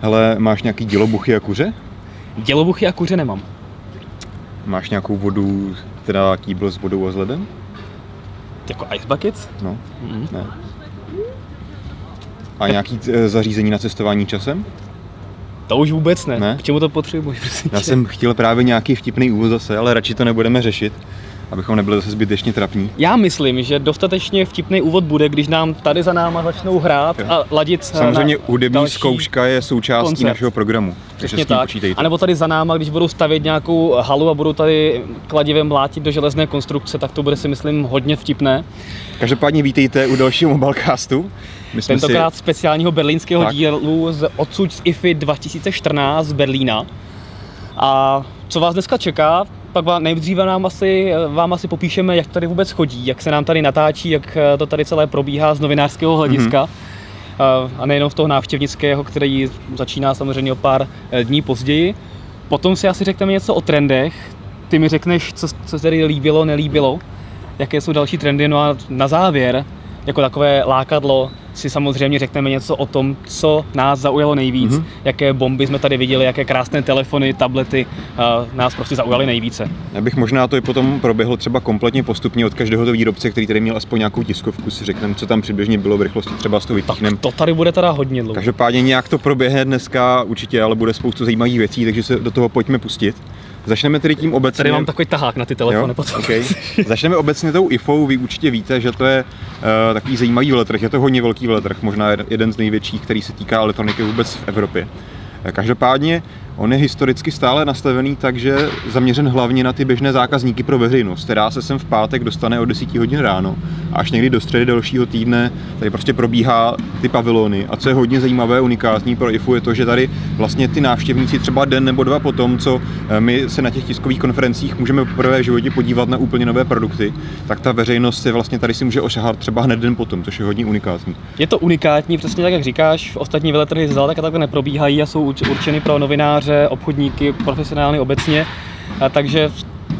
Hele, máš nějaký dělobuchy a kuře? Dělobuchy a kuře nemám. Máš nějakou vodu, teda kýbl s vodou a s ledem? Jako ice buckets? No, Mhm. ne. A nějaký eh, zařízení na cestování časem? To už vůbec ne. Ne? K čemu to potřebuješ, Já jsem chtěl právě nějaký vtipný úvod zase, ale radši to nebudeme řešit, abychom nebyli zase zbytečně trapní. Já myslím, že dostatečně vtipný úvod bude, když nám tady za náma začnou hrát Jo. a ladit eh, Samozřejmě na hudební další- zkouška je součástí koncert. našeho programu. Přesně tak. počítejte. A nebo tady za náma, když budou stavět nějakou halu a budou tady kladivem mlátit do železné konstrukce, tak to bude si myslím hodně vtipné. Každopádně vítejte u dalšího Mobilecastu. My jsme Tentokrát si... speciálního berlínského Tak. dílu z odsud z IFI 2014 z Berlína. A co vás dneska čeká, pak vám nejdříve nám asi, vám asi popíšeme, jak tady vůbec chodí, jak se nám tady natáčí, jak eh, to tady celé probíhá z novinářského hlediska. Mm-hmm. A nejenom z toho návštěvnického, který začíná samozřejmě o pár eh, dní později. Potom si asi řekneme něco o trendech. Ty mi řekneš, co, co se tady líbilo, nelíbilo, jaké jsou další trendy. No a na závěr, jako takové lákadlo, si samozřejmě řekneme něco o tom, co nás zaujalo nejvíc, Mhm. mm-hmm. jaké bomby jsme tady viděli, jaké krásné telefony, tablety uh, nás prostě zaujaly nejvíce. Já bych možná to i potom proběhl třeba kompletně postupně od každého toho výrobce, který tady měl aspoň nějakou tiskovku, si řekneme, co tam přibližně bylo v rychlosti, třeba z toho vypíchneme. To tady bude teda hodně dlouho. Každopádně nějak to proběhne dneska určitě, ale bude spoustu zajímavých věcí, takže se do toho pojďme pustit. Začneme tedy tím obecně. Tady mám takový tahák na ty telefony Jo, potom. okay. Začneme obecně tou IFou. Vy určitě víte, že to je uh, takový zajímavý veletrh. Je to hodně velký veletrh, možná jed- jeden z největších, který se týká elektroniky vůbec v Evropě. Eh, Každopádně on je historicky stále nastavený tak, že zaměřen hlavně na ty běžné zákazníky pro veřejnost, která se sem v pátek dostane o 10 hodin ráno a až někdy do středy dalšího týdne tady prostě probíhá ty pavilony. A co je hodně zajímavé, unikátní pro IFU je to, že tady vlastně ty návštěvníci třeba den nebo dva po tom, co eh, my se na těch tiskových konferencích můžeme poprvé v životě podívat na úplně nové produkty, tak ta veřejnost si vlastně tady si může ošahat třeba hned den potom, což je hodně unikátní. Je to unikátní, přesně tak, jak říkáš. Ostatní veletrhy zdaleka takhle neprobíhají a jsou urč- určeny pro novináře, obchodníky, profesionály obecně. A takže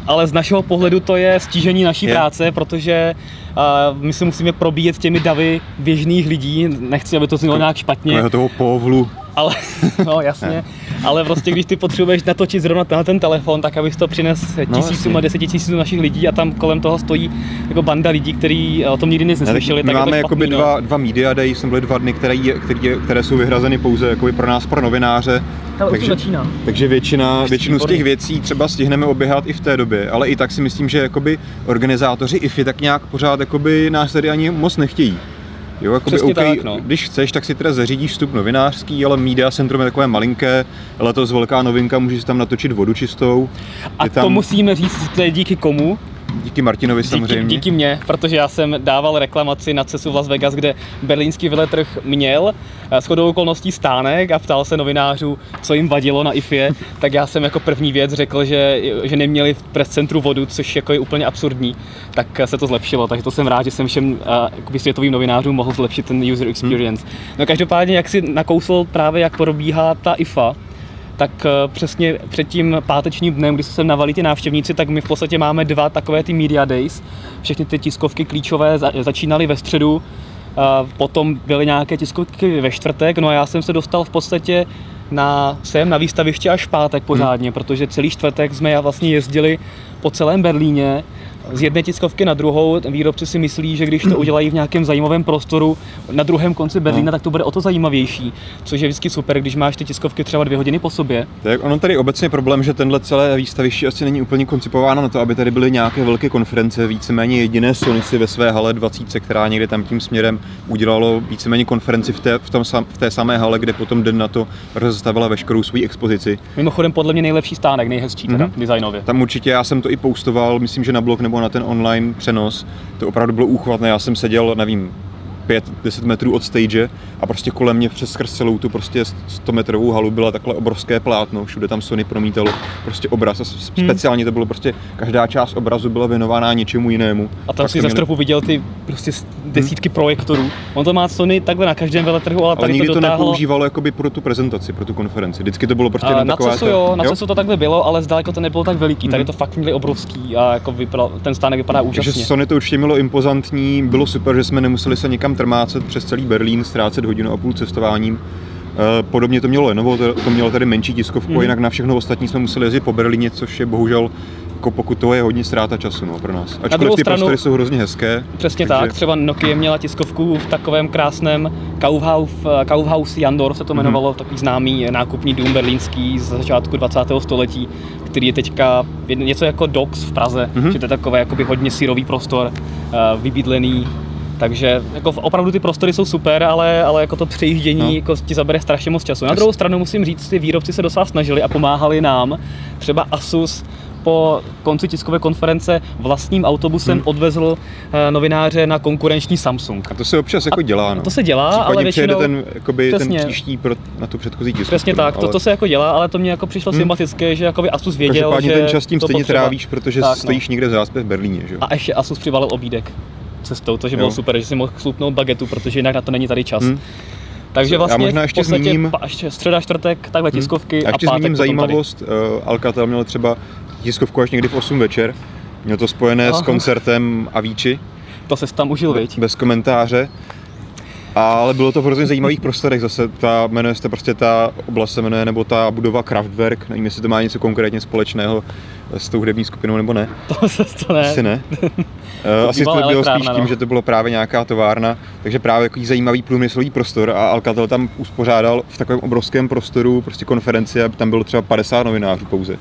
ale z našeho pohledu to je stížení naší Je. práce, protože a, my se musíme probíjet těmi davy běžných lidí. Nechci, aby to znělo nějak špatně, Takového toho povlu. Ale no jasně. Ale prostě, když ty potřebuješ natočit zrovna na ten telefon, tak abys to přines tisícům jasně. a desetitisícům našich lidí a tam kolem toho stojí jako banda lidí, kteří o tom nikdy nic neslyšeli. my tak máme jakoby no. dva, dva media days, jsem byly dva dny, které, který, které jsou vyhrazeny pouze jakoby pro nás, pro novináře. Ale už to začíná. takže většina, většinu z těch věcí třeba stihneme oběhat i v té době, ale i tak si myslím, že jakoby organizátoři IFI tak nějak pořád jakoby nás tady ani moc nechtějí. Jo, jakoby, Přesně okay, tak, no. Když chceš, tak si teda zařídíš vstup novinářský, ale Media Centrum je takové malinké, letos velká novinka, můžeš tam natočit vodu čistou. A tam, to musíme říct, to je díky komu? Díky Martinovi Díky, samozřejmě. díky mně, protože já jsem dával reklamaci na CESu v Las Vegas, kde berlínský veletrh měl eh, shodou okolností stánek a ptal se novinářů, co jim vadilo na IFE, tak já jsem jako první věc řekl, že, že neměli v press centru vodu, což jako je úplně absurdní, tak eh, se to zlepšilo, takže to jsem rád, že jsem všem uh, jakoby světovým novinářům mohl zlepšit ten user experience. No každopádně, jak si nakousl právě, jak probíhá ta IFA, tak eh, přesně před tím pátečním dnem, kdy se sem navalí ty návštěvníci, tak my v podstatě máme dva takové ty media days. Všechny ty tiskovky klíčové za- začínaly ve středu, a potom byly nějaké tiskovky ve čtvrtek, no a já jsem se dostal v podstatě na, sem na výstaviště až v pátek pořádně, protože celý čtvrtek jsme já vlastně jezdili po celém Berlíně, z jedné tiskovky na druhou. Výrobci si myslí, že když to udělají v nějakém zajímavém prostoru na druhém konci Berlína, tak to bude o to zajímavější. Což je vždycky super, když máš ty tiskovky třeba dvě hodiny po sobě. Tak ono tady obecně je problém, že tenhle celé výstaviště asi není úplně koncipováno na to, aby tady byly nějaké velké konference, víceméně jediné Sony si ve své hale 20, která někde tam tím směrem udělalo víceméně konferenci v té, v, tom, v té samé hale, kde potom den na to rozestavila veškerou svou expozici. Mimochodem podle mě nejlepší stánek, nejhezčí teda, Mhm. designově. Tam určitě já jsem to i postoval, myslím, že na blog nebo na ten online přenos. To opravdu bylo úchvatné. Já jsem seděl, nevím, 5-10 metrů od stage a prostě kolem mě přes skrz celou tu prostě 100 metrovou halu byla takhle obrovské plátno, všude tam Sony promítalo prostě obraz a Hmm. speciálně to bylo prostě, každá část obrazu byla věnována něčemu jinému. A tam si to ze měli- stropu viděl ty prostě desítky projektorů. On to má Sony takhle na každém veletrhu, ale ale tady nikdy to to, dotáhlo. nepoužívalo jakoby pro tu prezentaci, pro tu konferenci. Vždycky to bylo prostě A na CESu ta- jo, na CESu to takhle bylo, ale zdaleko to nebylo tak veliký. Tady Mhm. to fakt měli obrovský a jako vypadal, ten stánek vypadá Takže úžasně. Sony to určitě mělo impozantní, bylo super, že jsme nemuseli se někam trmácet přes celý Berlín, ztrácet hodinu a půl cestováním. Eh, Podobně to mělo Lenovo, to, mělo tady menší tiskovku, mm. jinak na všechno ostatní jsme museli jezdit po Berlíně, což je bohužel jako pokud to je hodně ztráta času no, pro nás. Ačkoliv druhou ty stranu- prostory jsou hrozně hezké. Přesně takže- tak, třeba Nokia měla tiskovku v takovém krásném Kaufhaus, Kaufhaus Jandor se to Mhm. jmenovalo, takový známý nákupní dům berlínský z začátku 20. století, který je teďka něco jako Docs v Praze, Mhm. že to je takové jakoby hodně sírový prostor, eh, vybydlený, takže jako opravdu ty prostory jsou super, ale, ale jako to přejíždění No. jako ti zabere strašně moc času. Na druhou stranu musím říct, ty výrobci se docela snažili a pomáhali nám. Třeba Asus po konci tiskové konference vlastním autobusem Hmm. odvezl eh, novináře na konkurenční Samsung. A to se občas jako dělá. No. To se dělá, Případně ale přijede většinou... ten, jakoby, ten Přesně. příští pro, na tu předchozí tiskovku. Přesně no, tak, to, ale to se jako dělá, ale to mě jako přišlo Hmm. sympatické, že jakoby Asus věděl, Každopádně že ten čas tím to stejně potřeba. trávíš, protože Tak, no. stojíš někde v záspě v Berlíně, že? A ještě Asus přivalil obídek cestou, což bylo Jo. super, že si mohl slupnout bagetu, protože jinak na to není tady čas. Hmm. Takže Já vlastně možná ještě v podstatě zmíním- ještě středa, čtvrtek, takhle tiskovky A ještě a pátek zmíním potom tady. zajímavost, uh, Alcatel měl třeba tiskovku až někdy v 8 večer. Měl to spojené Aha. s koncertem Avicii, To se tam užil, viď? bez komentáře. Ale bylo to v hrozně zajímavých prostorech. Zase ta, jmenuje se prostě ta oblast se jmenuje, nebo ta budova Kraftwerk. Nevím, jestli to má něco konkrétně společného s tou hudební skupinou nebo ne. To se to ne. Asi ne. Eh, Asi to bylo spíš tím, no. že to bylo právě nějaká továrna, takže právě takový zajímavý průmyslový prostor a Alcatel tam uspořádal v takovém obrovském prostoru prostě konferenci, aby tam bylo třeba 50 novinářů pouze.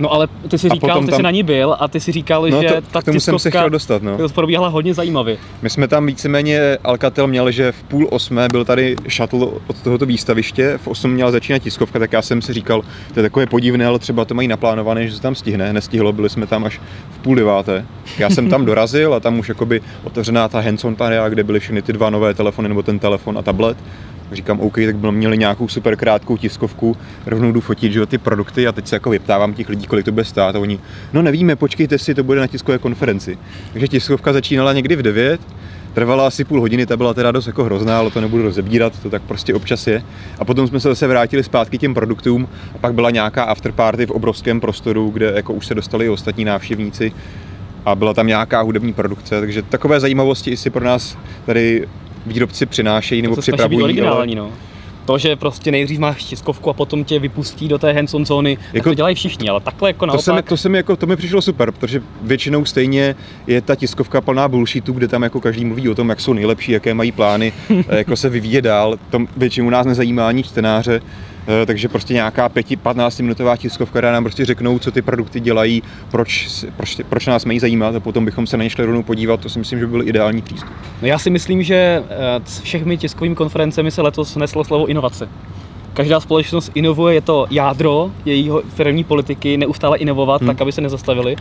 No ale ty si říkal, ty tam- jsi na ní byl a ty si říkal, No že to, ta k tomu jsem se chtěl dostat, no. probíhala hodně zajímavě. My jsme tam víceméně, Alcatel měl, že v půl osmé byl tady shuttle od tohoto výstaviště, v 8 měla začínat tiskovka, tak já jsem si říkal, to je takové podivné, ale třeba to mají naplánované, že se tam stihne. Nestihlo, byli jsme tam až v půl deváté. Já jsem tam dorazil a tam už jakoby otevřená ta hands-on area, kde byly všechny ty dva nové telefony, nebo ten telefon a tablet. Říkám, OK, tak byl, měli nějakou super krátkou tiskovku, rovnou jdu fotit, že ty produkty a teď se jako vyptávám těch lidí, kolik to bude stát a oni, no nevíme, počkejte si, to bude na tiskové konferenci. Takže tiskovka začínala někdy v 9, trvala asi půl hodiny, ta byla teda dost jako hrozná, ale to nebudu rozebírat, to tak prostě občas je. A potom jsme se zase vrátili zpátky těm produktům a pak byla nějaká afterparty v obrovském prostoru, kde jako už se dostali i ostatní návštěvníci a byla tam nějaká hudební produkce, takže takové zajímavosti si pro nás tady výrobci přinášejí nebo to připravují. originální, no. To, že prostě nejdřív máš tiskovku a potom tě vypustí do té hands-on zóny, jako, tak to dělají všichni, ale takhle jako To, naopak. se mi, to, se mi jako, to mi přišlo super, protože většinou stejně je ta tiskovka plná bullshitu, kde tam jako každý mluví o tom, jak jsou nejlepší, jaké mají plány, jako se vyvíje dál. To většinou nás nezajímá ani čtenáře, takže prostě nějaká 5-15 minutová tiskovka, která nám prostě řeknou, co ty produkty dělají, proč, proč, proč nás mají zajímat a potom bychom se na ně šli rovnou podívat, to si myslím, že by byl ideální přístup. No já si myslím, že eh, s všemi tiskovými konferencemi se letos neslo slovo inovace. Každá společnost inovuje, je to jádro jejího firmní politiky, neustále inovovat, Hmm. tak aby se nezastavili.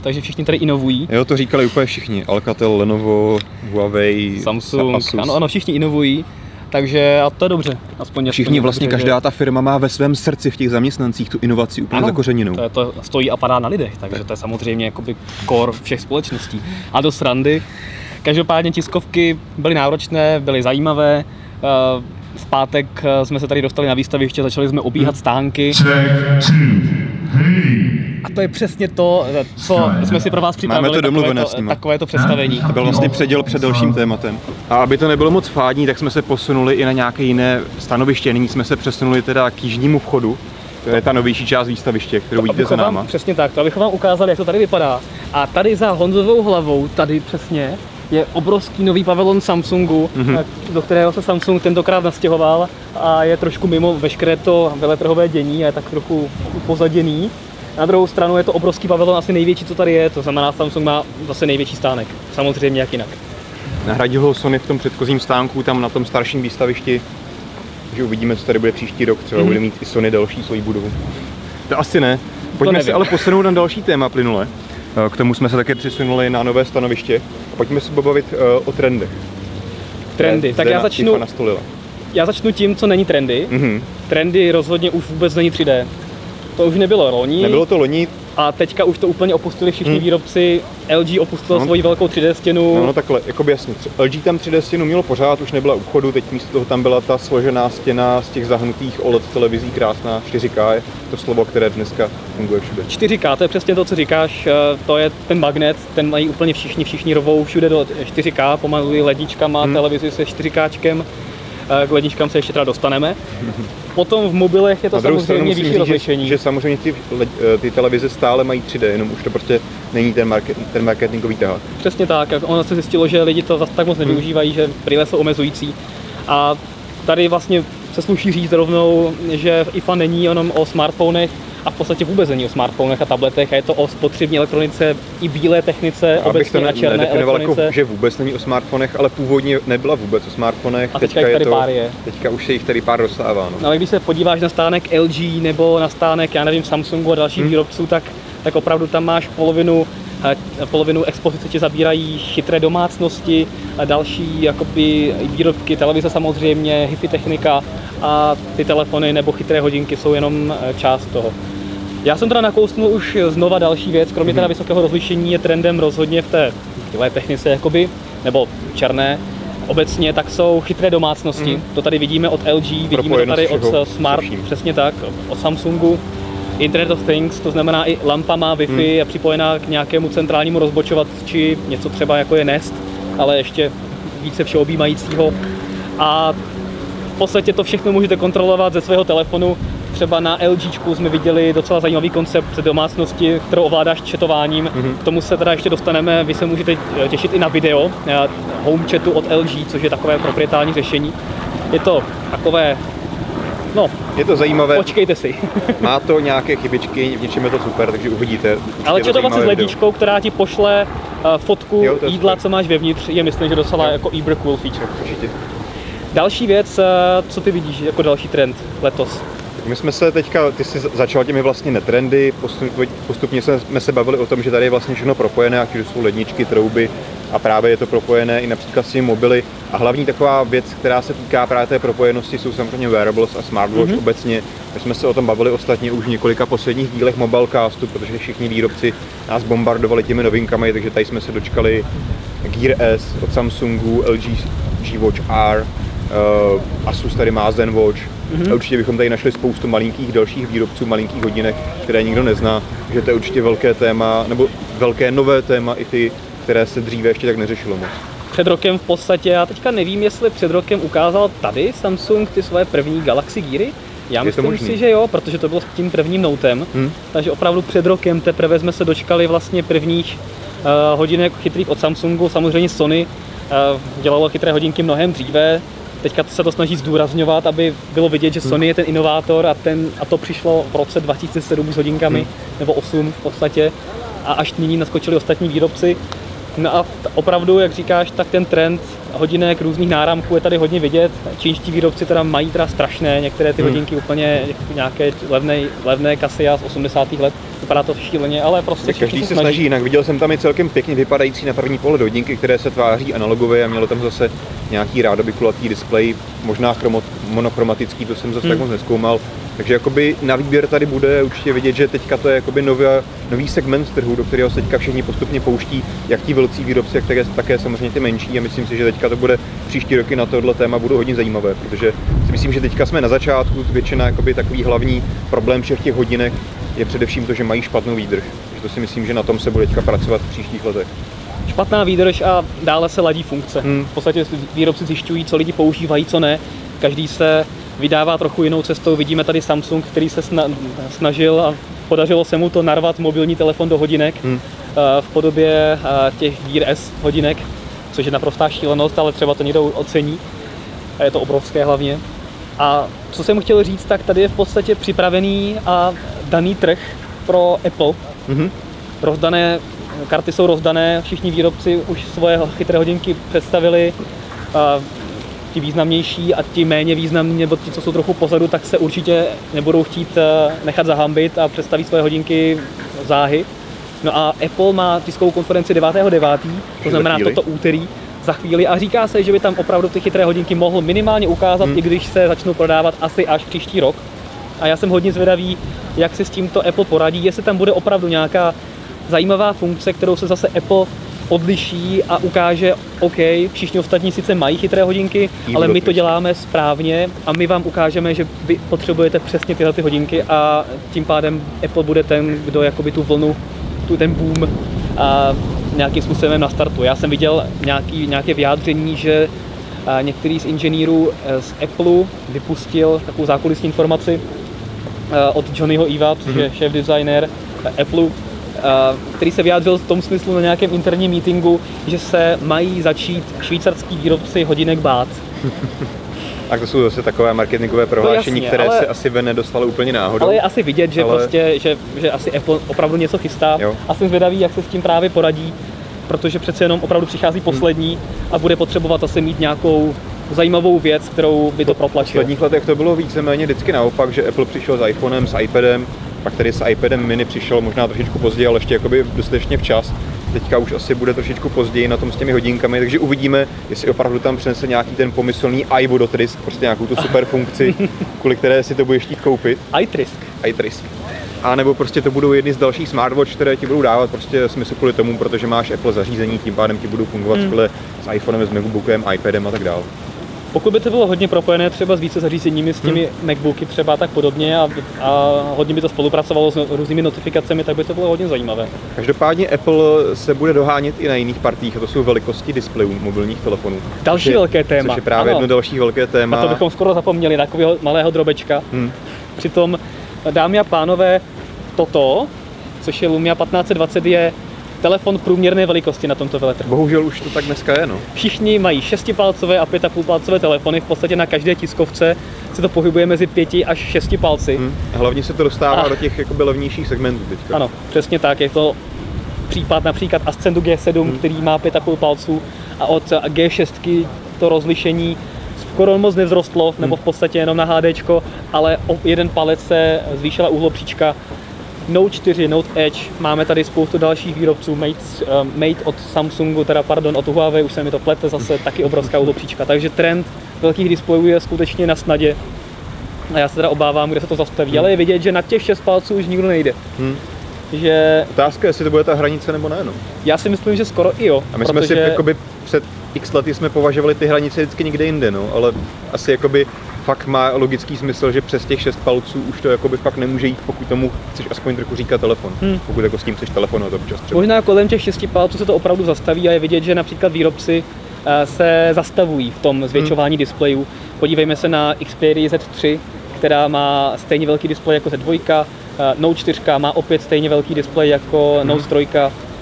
Takže všichni tady inovují. Jo, to říkali úplně všichni. Alcatel, Lenovo, Huawei, Samsung, Asus. ano, ano, všichni inovují. Takže a to je dobře. Aspoň Všichni aspoň vlastně, dobře, že- každá ta firma má ve svém srdci v těch zaměstnancích tu inovaci úplně Ano, zakořeněnou. To, je, to stojí a padá na lidech, takže to je samozřejmě jakoby core všech společností. A do srandy. Každopádně tiskovky byly náročné, byly zajímavé. Eh, V pátek eh, jsme se tady dostali na výstaviště, začali jsme obíhat stánky. Check two, three. A to je přesně to, co jsme si pro vás připravili. to domluvené takové s to, nima. takové to představení. To byl vlastně předěl před dalším tématem. A aby to nebylo moc fádní, tak jsme se posunuli i na nějaké jiné stanoviště. Nyní jsme se přesunuli teda k jižnímu vchodu. To je ta novější část výstaviště, kterou vidíte za Abychom vám, náma. přesně tak, to abychom vám ukázali, jak to tady vypadá. A tady za Honzovou hlavou, tady přesně, je obrovský nový pavilon Samsungu, Mhm. mm-hmm. do kterého se Samsung tentokrát nastěhoval a je trošku mimo veškeré to veletrhové dění a je tak trochu upozaděný. Na druhou stranu je to obrovský pavilon, asi největší, co tady je, to znamená, Samsung má zase největší stánek. Samozřejmě jak jinak. Nahradil ho Sony v tom předchozím stánku, tam na tom starším výstavišti. Takže uvidíme, co tady bude příští rok. Třeba Mhm. bude mít i Sony další svoji budovu. To asi ne. Pojďme se ale posunout na další téma plynule. K tomu jsme se také přesunuli na nové stanoviště. Pojďme se pobavit eh, o trendech. Trendy. Tak já začnu, já začnu tím, co není trendy. Mhm. Trendy rozhodně už vůbec není 3D. To už nebylo loni. Nebylo to loni, A teďka už to úplně opustili všichni Hmm. výrobci. LG opustil No. svoji velkou 3D stěnu. No, no takhle, jako jasně. LG tam 3D stěnu mělo pořád, už nebyla u vchodu, teď místo toho tam byla ta složená stěna z těch zahnutých OLED televizí, krásná 4K, je to slovo, které dneska funguje všude. 4K, to je přesně to, co říkáš, eh, to je ten magnet, ten mají úplně všichni, všichni rovou všude do 4K, pomalují ledničkama, Hmm. televizi se 4K. Eh, K ledničkám se ještě teda dostaneme. Potom v mobilech je to samozřejmě vyšší rozlišení. že, že samozřejmě ty, eh, ty televize stále mají 3D, jenom už to prostě není ten, market, ten marketingový tahák. Přesně tak. Ono se zjistilo, že lidi to zase tak moc nevyužívají, že brýle jsou omezující. A tady vlastně se sluší říct rovnou, že IFA není jenom o smartfonech a v podstatě vůbec není o smartfonech a tabletech a je to o spotřební elektronice i bílé technice, Abych to obecně ne, na černé nedefinoval jako, elektronice. že vůbec není o smartfonech, ale původně nebyla vůbec o smartfonech. A teďka jich tady pár je. Teďka už se jich tady pár dostává. No. No ale když se podíváš na stánek LG nebo na stánek, já nevím, Samsungu a dalších Hmm. výrobců, tak, tak opravdu tam máš polovinu eh, polovinu expozice ti zabírají chytré domácnosti a další jakoby výrobky, televize samozřejmě, hi technika a ty telefony nebo chytré hodinky jsou jenom eh, část toho. Já jsem teda nakousnul už znova další věc, kromě Mhm. teda vysokého rozlišení je trendem rozhodně v té bílé technice jakoby, nebo černé, obecně, tak jsou chytré domácnosti. Mhm. To tady vidíme od LG, vidíme to tady od eh, Smart, přesně tak, od Samsungu. Internet of Things, to znamená i lampa má Wi-Fi, Hmm. je připojená k nějakému centrálnímu rozbočovači, něco třeba jako je Nest, ale ještě více všeobjímajícího. A v podstatě to všechno můžete kontrolovat ze svého telefonu. Třeba na LG jsme viděli docela zajímavý koncept domácnosti, kterou ovládáš četováním. Mhm. K tomu se teda ještě dostaneme. Vy se můžete eh, těšit i na video eh, home chatu od LG, což je takové proprietární řešení. Je to takové, no, Je to zajímavé, počkejte si. má to nějaké chybičky, v něčem je to super, takže uvidíte. Ale to četovací s ledničkou, která ti pošle eh, fotku Jo, jídla, super. co máš vevnitř, je myslím, že docela Jo. jako uber cool feature. Určitě. Další věc, co ty vidíš jako další trend letos? My jsme se teďka, ty jsi začal těmi vlastně netrendy, postupně, postupně jsme se bavili o tom, že tady je vlastně všechno propojené, ať už jsou ledničky, trouby a právě je to propojené i například s těmi mobily. A hlavní taková věc, která se týká právě té propojenosti, jsou samozřejmě wearables a smartwatch mm-hmm. obecně. My jsme se o tom bavili ostatně už v několika posledních dílech Mobilecastu, protože všichni výrobci nás bombardovali těmi novinkami, takže tady jsme se dočkali Gear S od Samsungu, LG G Watch R, uh, Asus tady má Zen Watch. Mm-hmm. Určitě bychom tady našli spoustu malinkých dalších výrobců malinkých hodinek, které nikdo nezná, že to je určitě velké téma, nebo velké nové téma i ty, které se dříve ještě tak neřešilo moc. Před rokem v podstatě, já teďka nevím, jestli před rokem ukázal tady Samsung ty svoje první Galaxy Geary. Já myslím možný. si, že jo, protože to bylo s tím prvním Notem. Hm? Takže opravdu před rokem teprve jsme se dočkali vlastně prvních uh, hodinek chytrých od Samsungu. Samozřejmě Sony uh, dělalo chytré hodinky mnohem dříve. Teďka se to snaží zdůrazňovat, aby bylo vidět, že Sony je ten inovátor a, ten, a to přišlo v roce 2007 s hodinkami, Hm. nebo 8 v podstatě. A až nyní naskočili ostatní výrobci. No a opravdu, jak říkáš, tak ten trend hodinek různých náramků je tady hodně vidět. Čínští výrobci teda mají teda strašné, některé ty Hmm. hodinky úplně nějaké levné, levné Casio z 80. let. Vypadá to šíleně, ale prostě Tak každý se snaží. snaží jinak. Viděl jsem tam i celkem pěkně vypadající na první pohled hodinky, které se tváří analogové a mělo tam zase nějaký rádoby kulatý displej, možná chromo, monochromatický, to jsem zase Hmm. tak moc neskoumal. Takže jakoby na výběr tady bude určitě vidět, že teďka to je jakoby nový, nový segment trhu, do kterého se teďka všichni postupně pouští, jak ti velcí výrobci, jak také, také samozřejmě ty menší. A myslím si, že teďka to bude příští roky na tohle téma budou hodně zajímavé, protože si myslím, že teďka jsme na začátku, většina jakoby takový hlavní problém všech těch hodinek je především to, že mají špatnou výdrž. Takže to si myslím, že na tom se bude teďka pracovat v příštích letech. Špatná výdrž a dále se ladí funkce. Hmm. V podstatě si výrobci zjišťují, co lidi používají, co ne. Každý se vydává trochu jinou cestou. Vidíme tady Samsung, který se sna- snažil a podařilo se mu to narvat mobilní telefon do hodinek Hmm. eh, v podobě eh, těch Gear S hodinek, což je naprostá šílenost, ale třeba to někdo ocení. A je to obrovské hlavně. A co jsem chtěl říct, tak tady je v podstatě připravený a daný trh pro Apple. Mhm. Rozdané, karty jsou rozdané, všichni výrobci už svoje chytré hodinky představili. Ti významnější a ti méně významní, nebo ti, co jsou trochu pozadu, tak se určitě nebudou chtít eh, nechat zahambit a představí svoje hodinky záhy. No a Apple má tiskovou konferenci 9.9., to znamená toto úterý, za chvíli a říká se, že by tam opravdu ty chytré hodinky mohl minimálně ukázat, Hmm. i když se začnou prodávat asi až příští rok. A já jsem hodně zvědavý, jak si s tímto Apple poradí, jestli tam bude opravdu nějaká zajímavá funkce, kterou se zase Apple odliší a ukáže, OK, všichni ostatní sice mají chytré hodinky, Jí ale my to děláme správně a my vám ukážeme, že vy potřebujete přesně tyhle ty hodinky a tím pádem Apple bude ten, kdo jakoby tu vlnu, tu ten boom a nějakým způsobem nastartuje. Já jsem viděl nějaký, nějaké vyjádření, že některý z inženýrů eh, z Apple vypustil takovou zákulisní informaci eh, od Johnnyho Eva, což je šéf designer Apple, který se vyjádřil v tom smyslu na nějakém interním meetingu, že se mají začít švýcarský výrobci hodinek bát. A to jsou zase takové marketingové prohlášení, jasně, které ale- se asi ven nedostalo úplně náhodou. Ale je asi vidět, že, Ale- prostě, že, že asi Apple opravdu něco chystá Jo. a jsem zvědavý, jak se s tím právě poradí, protože přece jenom opravdu přichází poslední a bude potřebovat asi mít nějakou zajímavou věc, kterou by to V protlačilo. posledních letech to bylo víceméně vždycky naopak, že Apple přišel s iPhonem, s iPadem, pak tady s iPadem mini přišel možná trošičku později, ale ještě jakoby dostatečně včas. Teďka už asi bude trošičku později na tom s těmi hodinkami, takže uvidíme, jestli opravdu tam přinese nějaký ten pomyslný iVodotrisk, prostě nějakou tu super funkci, kvůli které si to budeš chtít koupit, iTrisk. iTrisk. A nebo prostě to budou jedny z dalších smartwatch, které ti budou dávat prostě smysl kvůli tomu, protože máš Apple zařízení, tím pádem ti budou fungovat skvěle s iPhonem, s MacBookem, iPadem a tak dále. Pokud by to bylo hodně propojené třeba s více zařízeními, s těmi Hmm. MacBooky třeba tak podobně a, a hodně by to spolupracovalo s různými notifikacemi, tak by to bylo hodně zajímavé. Každopádně Apple se bude dohánět i na jiných partích, a to jsou velikosti displejů mobilních telefonů. Další je- velké téma. Což je právě Ano. jedno další velké téma. A to bychom skoro zapomněli, takového malého drobečka. Hm. Přitom, dámy a pánové, toto, což je Lumia 1520, je telefon průměrné velikosti na tomto veletrhu. Bohužel už to tak dneska je, no. Všichni mají 6-palcové a 5,5-palcové telefony, v podstatě na každé tiskovce se to pohybuje mezi 5 až 6 palci. Hm. A hlavně se to dostává A- do těch jakoby levnějších segmentů teďka. Ano, přesně tak. Je to případ například Ascendu G7, Hmm. který má 5,5 palců a od G6 to rozlišení skoro moc nevzrostlo, Hmm. nebo v podstatě jenom na HD, ale o jeden palec se zvýšila úhlopříčka. Note 4, Note Edge, máme tady spoustu dalších výrobců, Mate, uh, Mate od Samsungu, teda pardon, od Huawei, už se mi to plete, zase taky obrovská úhlopříčka. Takže trend velkých displejů je skutečně na snadě. A já se teda obávám, kde se to zastaví, ale je vidět, že na těch 6 palců už nikdo nejde. Hm. Že Otázka je, jestli to bude ta hranice nebo ne, no. já si myslím, že skoro i jo. A my jsme si jakoby před x lety jsme považovali ty hranice vždycky někde jinde, no, ale asi jakoby fakt má logický smysl, že přes těch šest palců už to jakoby fakt nemůže jít, pokud tomu chceš aspoň trochu říkat telefon. Hm. Pokud jako s tím chceš telefonovat občas třeba. Možná kolem těch 6 palců se to opravdu zastaví a je vidět, že například výrobci eh, se zastavují v tom zvětšování displejů. Podívejme se na Xperia Z3, která má stejně velký displej jako Z2, eh, Note 4 má opět stejně velký displej jako Note 3,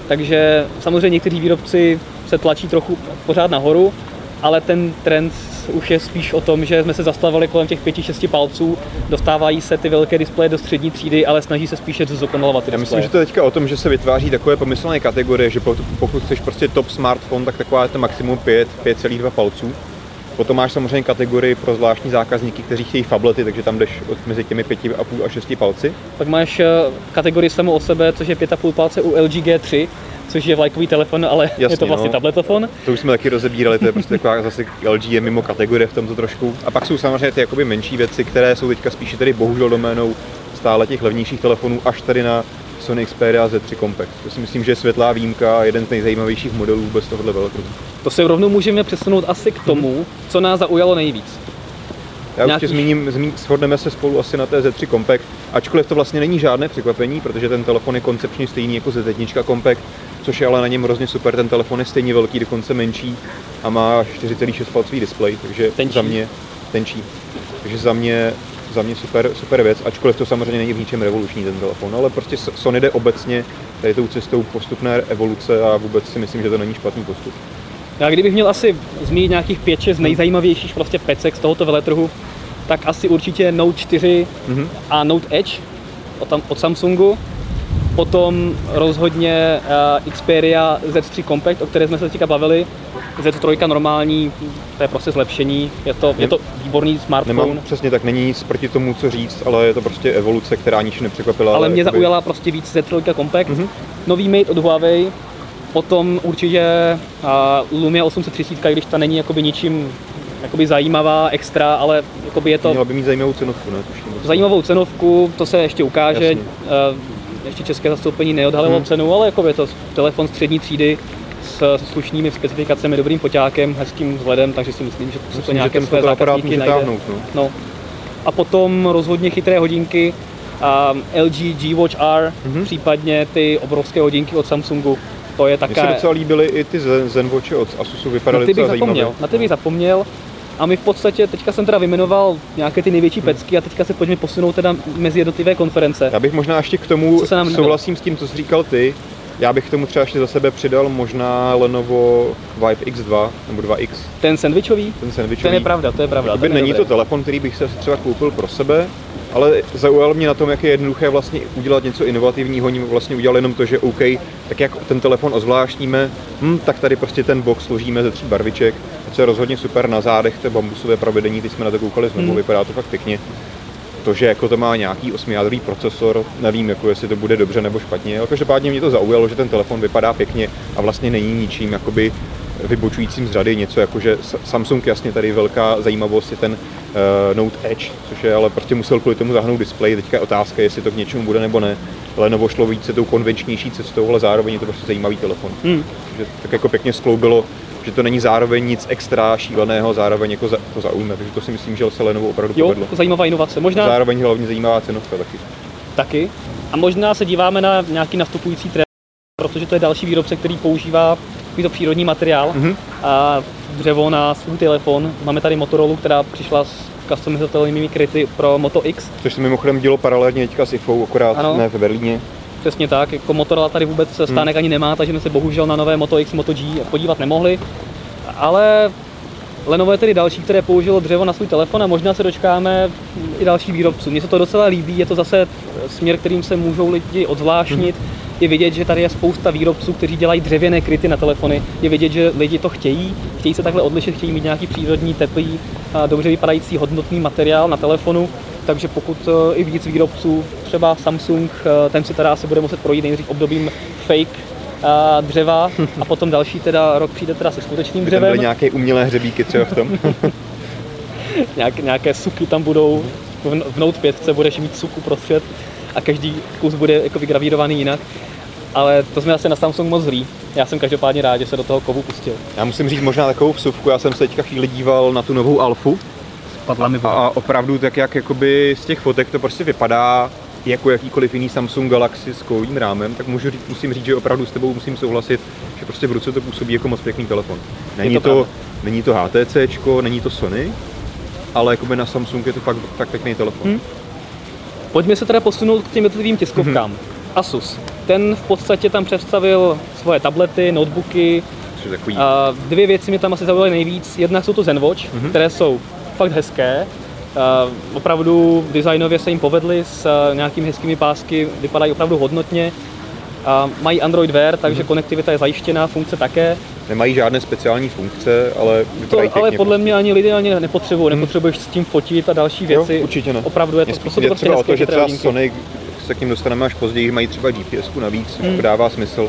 takže samozřejmě někteří výrobci se tlačí trochu pořád nahoru, ale ten trend už je spíš o tom, že jsme se zastavili kolem těch 5-6 palců, dostávají se ty velké displeje do střední třídy, ale snaží se spíše zdokonalovat ty Já myslím, displeje. že to je teďka o tom, že se vytváří takové pomyslné kategorie, že pokud- pokud chceš prostě top smartphone, tak taková je to maximum 5, 5,2 palců. Potom máš samozřejmě kategorii pro zvláštní zákazníky, kteří chtějí fablety, takže tam jdeš od mezi těmi 5,5 a 6 palci. Pak máš eh, kategorii samo o sebe, což je 5,5 palce u LG G3, což je vlajkový telefon, ale je Jasně, to vlastně no. tabletofon. To už jsme taky rozebírali, to je prostě taková zase LG je mimo kategorie v tomto trošku. A pak jsou samozřejmě ty jakoby menší věci, které jsou teďka spíše tedy bohužel doménou stále těch levnějších telefonů, až tady na Sony Xperia Z3 Compact. To si myslím, že je světlá výjimka a jeden z nejzajímavějších modelů vůbec tohohle veletrhu. To se rovnou můžeme přesunout asi k tomu, co nás zaujalo nejvíc. Já Nějakých- určitě zmíním, zmín, shodneme se spolu asi na té Z3 Compact, ačkoliv to vlastně není žádné překvapení, protože ten telefon je koncepčně stejný jako Z1 Compact, což je ale na něm hrozně super, ten telefon je stejně velký, dokonce menší a má 4,6 palcový displej, takže Tenčí. za mě tenčí. Takže za mě, za mě super, super věc, ačkoliv to samozřejmě není v ničem revoluční ten telefon, ale prostě Sony jde obecně tady tou cestou postupné evoluce a vůbec si myslím, že to není špatný postup. Já kdybych měl asi zmínit nějakých 5-6 nejzajímavějších prostě pecek z tohoto veletrhu, tak asi určitě Note 4 Mhm. a Note Edge od, tam, od Samsungu. Potom rozhodně uh, Xperia Z3 Compact, o které jsme se teďka bavili. Z3 normální, to je prostě zlepšení, je to, je to výborný smartphone. Nemám přesně tak, není nic proti tomu, co říct, ale je to prostě evoluce, která nič nepřekvapila. ale mě jakoby- zaujala prostě víc Z3 Compact. Mhm. Nový Mate od Huawei, potom určitě uh, Lumia 830, i když ta není jakoby ničím jakoby zajímavá, extra, ale jakoby je to Měla by mít zajímavou cenovku, ne? Tuším. zajímavou cenovku, to se ještě ukáže. Jasně. Uh, ještě české zastoupení neodhalilo Hmm. cenu, ale jako je to telefon střední třídy s, slušnými specifikacemi, dobrým foťákem, hezkým vzhledem, takže si myslím, že se to nějaké své zákazníky může najde. táhnout, no. No. A potom rozhodně chytré hodinky, um, LG G Watch R, Mhm. případně ty obrovské hodinky od Samsungu. To je Mně se také... docela líbily i ty Zen- Zenwatche od Asusu, vypadaly docela zajímavě. zapomněl, na ty bych zapomněl. A my v podstatě, teďka jsem teda vymenoval nějaké ty největší Hmm. pecky a teďka se pojďme posunout teda mezi jednotlivé konference. Já bych možná ještě k tomu Co se nám souhlasím s tím, co jsi říkal ty. Já bych k tomu třeba ještě za sebe přidal možná Lenovo Vibe X2 nebo 2X, Ten sandwichový, ten sandwichový. ten je pravda, to je pravda. Jakoby ten je není to dobrý. telefon, který bych se třeba koupil pro sebe, ale zaujal mě na tom, jak je jednoduché vlastně udělat něco inovativního. Oni vlastně udělali jenom to, že OK, tak jak ten telefon ozvláštníme, hm, tak tady prostě ten box složíme ze tří barviček, co je rozhodně super na zádech, to bambusové provedení, teď jsme na to koukali znovu, Mhm. vypadá to fakt pěkně. To, že jako to má nějaký osmijádrový procesor, nevím, jako jestli to bude dobře nebo špatně, ale každopádně mě to zaujalo, že ten telefon vypadá pěkně a vlastně není ničím jakoby vybočujícím z řady, něco jako, že Samsung jasně tady velká zajímavost je ten uh, Note Edge, což je ale prostě musel kvůli tomu zahnout displej, teďka je otázka, jestli to k něčemu bude nebo ne. Lenovo šlo více tou konvenčnější cestou, ale zároveň je to prostě zajímavý telefon. Hmm. Že tak jako pěkně skloubilo, že to není zároveň nic extra šíleného, zároveň jako za, to zaujme, takže to si myslím, že se Lenovo opravdu Jo, povedlo. jako zajímavá inovace. Možná Zároveň hlavně zajímavá cenovka taky. taky. A možná se díváme na nějaký nastupující trend, protože to je další výrobce, který používá takovýto přírodní materiál Mhm. a dřevo na svůj telefon. Máme tady Motorola, která přišla s customizatelnými kryty pro Moto X. Což se mimochodem dělo paralelně teďka s IFou, akorát Ano. ne v Berlíně. Přesně tak, jako Motorola tady vůbec stánek ani nemá, takže jsme se bohužel na nové Moto X, Moto G podívat nemohli. Ale Lenovo je tedy další, které použilo dřevo na svůj telefon a možná se dočkáme i dalších výrobců. Mně se to docela líbí, je to zase směr, kterým se můžou lidi odzvláštnit. Je vidět, že tady je spousta výrobců, kteří dělají dřevěné kryty na telefony. Je vidět, že lidi to chtějí, chtějí se takhle odlišit, chtějí mít nějaký přírodní, teplý, a dobře vypadající hodnotný materiál na telefonu. Takže pokud eh, i víc výrobců, třeba Samsung, eh, ten si teda asi bude muset projít nejdřív obdobím fake a dřeva a potom další teda rok přijde teda se skutečným By tam byly dřevem. nějaké umělé hřebíky třeba v tom. Nějak, nějaké suky tam budou, v, v Note 5 budeš mít suku prostřed a každý kus bude jako vygravírovaný jinak. Ale to jsme asi na Samsung moc zlí. Já jsem každopádně rád, že se do toho kovu pustil. Já musím říct možná takovou vsuvku, já jsem se teďka chvíli díval na tu novou Alfu Padla mi a opravdu tak jak jakoby z těch fotek to prostě vypadá jako jakýkoliv jiný Samsung Galaxy s kovým rámem, tak můžu říct, musím říct, že opravdu s tebou musím souhlasit, že prostě v ruce to působí jako moc pěkný telefon. Není to to, není to HTC, není to Sony, ale jakoby na Samsung je to fakt tak pěkný telefon. Hm. Pojďme se teda posunout k těm jednotlivým tiskovkám. Mhm. Asus. Ten v podstatě tam představil svoje tablety, notebooky, A dvě věci mě tam asi zaujaly nejvíc. Jednak jsou to ZenWatch, Mhm. které jsou fakt hezké. A opravdu designově se jim povedly s a, nějakými hezkými pásky, vypadají opravdu hodnotně. A mají Android Wear, takže Mhm. konektivita je zajištěná, funkce také. nemají žádné speciální funkce, ale To vypadají ale pěkně. podle mě ani lidé ani nepotřebují, nepotřebuješ s tím fotit a další Jo, věci. určitě ne. Opravdu je to, spíš jde prostě třeba o hezké to, že třeba. Sony se k ním dostaneme až později, mají třeba GPS navíc, což jako dává smysl.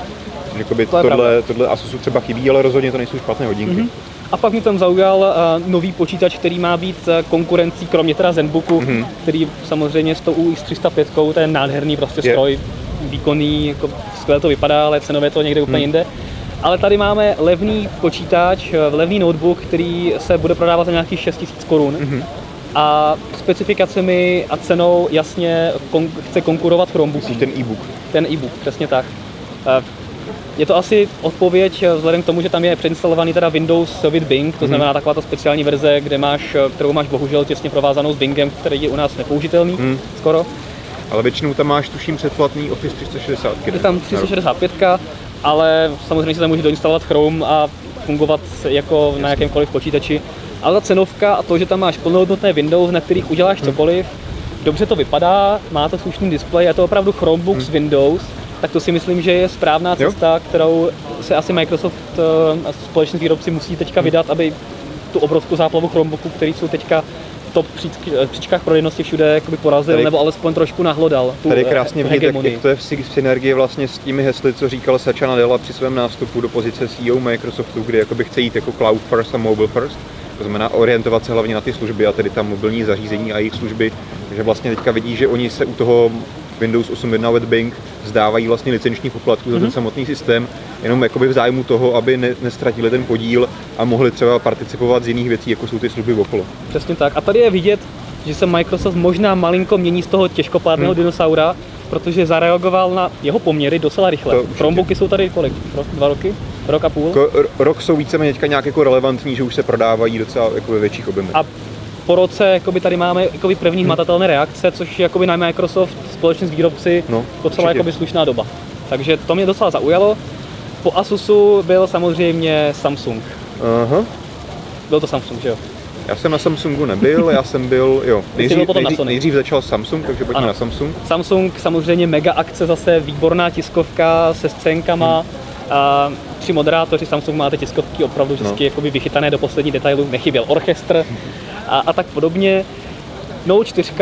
Jakoby Mhm. To tohle, tohle Asusu třeba chybí, ale rozhodně to nejsou špatné hodinky. Mhm. A pak mě tam zaujal uh, nový počítač, který má být uh, konkurencí, kromě teda Zenbooku, Mhm. který samozřejmě s tou UX 305, to je nádherný prostě Je. stroj, výkonný, jako skvěle to vypadá, ale cenově to někde úplně Mhm. jinde. Ale tady máme levný počítač, eh, levný notebook, který se bude prodávat za nějakých 6 000 korun. Mhm. A specifikacemi a cenou jasně kon- chce konkurovat Chromebooku. Ten e-book? Ten e-book, přesně tak. Eh, Je to asi odpověď eh, vzhledem k tomu, že tam je přeinstalovaný teda Windows with Bing, Mhm. to znamená taková ta speciální verze, kde máš, eh, kterou máš bohužel těsně provázanou s Bingem, který je u nás nepoužitelný Mhm. skoro. Ale většinou tam máš, tuším, předplatný Office 360. Je tam 365, ale samozřejmě se tam může doinstalovat Chrome a fungovat jako na jakémkoliv počítači. Ale ta cenovka a to, že tam máš plnohodnotné Windows, na kterých uděláš Mhm. cokoliv, dobře to vypadá, má to slušný displej, je to opravdu Chromebook s Windows, tak to si myslím, že je správná Mhm. Jo. cesta, kterou se asi Microsoft eh, a společně s výrobci musí teďka vydat, aby tu obrovskou záplavu Chromebooků, který jsou teďka v top eh, příčkách prodejnosti všude jakoby porazil, Tady- nebo alespoň trošku nahlodal tu, Tady eh, krásně vidět, jak, jak to je v sy- v synergii vlastně s těmi hesly, co říkal Satya Nadella při svém nástupu do pozice CEO Microsoftu, kdy jakoby chce jít jako cloud first a mobile first. To znamená orientovat se hlavně na ty služby a tedy tam mobilní zařízení a jejich služby. Takže vlastně teďka vidí, že oni se u toho Windows 8.1 with Bing zdávají vlastně licenční poplatku za ten samotný systém, jenom jakoby v zájmu toho, aby ne, nestratili ten podíl a mohli třeba participovat z jiných věcí, jako jsou ty služby okolo. Přesně tak. A tady je vidět, že se Microsoft možná malinko mění z toho těžkopádného Hmm. dinosaura protože zareagoval na jeho poměry docela rychle. Chromebooky jsou tady kolik? Rok, dva roky? Rok a půl? Jako r- rok jsou víceméně nějak jako relevantní, že už se prodávají docela jako ve větších objemech. A po roce jakoby tady máme jakoby první hmatatelné reakce, což je jakoby na Microsoft společně s výrobci No, docela určitě. jakoby slušná doba. Takže to mě docela zaujalo. Po Asusu byl samozřejmě Samsung. Aha. Byl to Samsung, že jo? Já jsem na Samsungu nebyl, já jsem byl, jo, byl nejdřív, potom na nejdřív, Sony. nejdřív začal Samsung, takže pojďme Ano. na Samsung. Samsung samozřejmě mega akce, zase výborná tiskovka se scénkama. Hmm. A tři moderátoři Samsung máte tiskovky opravdu vždycky No. jakoby vychytané do poslední detailu, nechyběl orchestr a, a tak podobně. Note 4,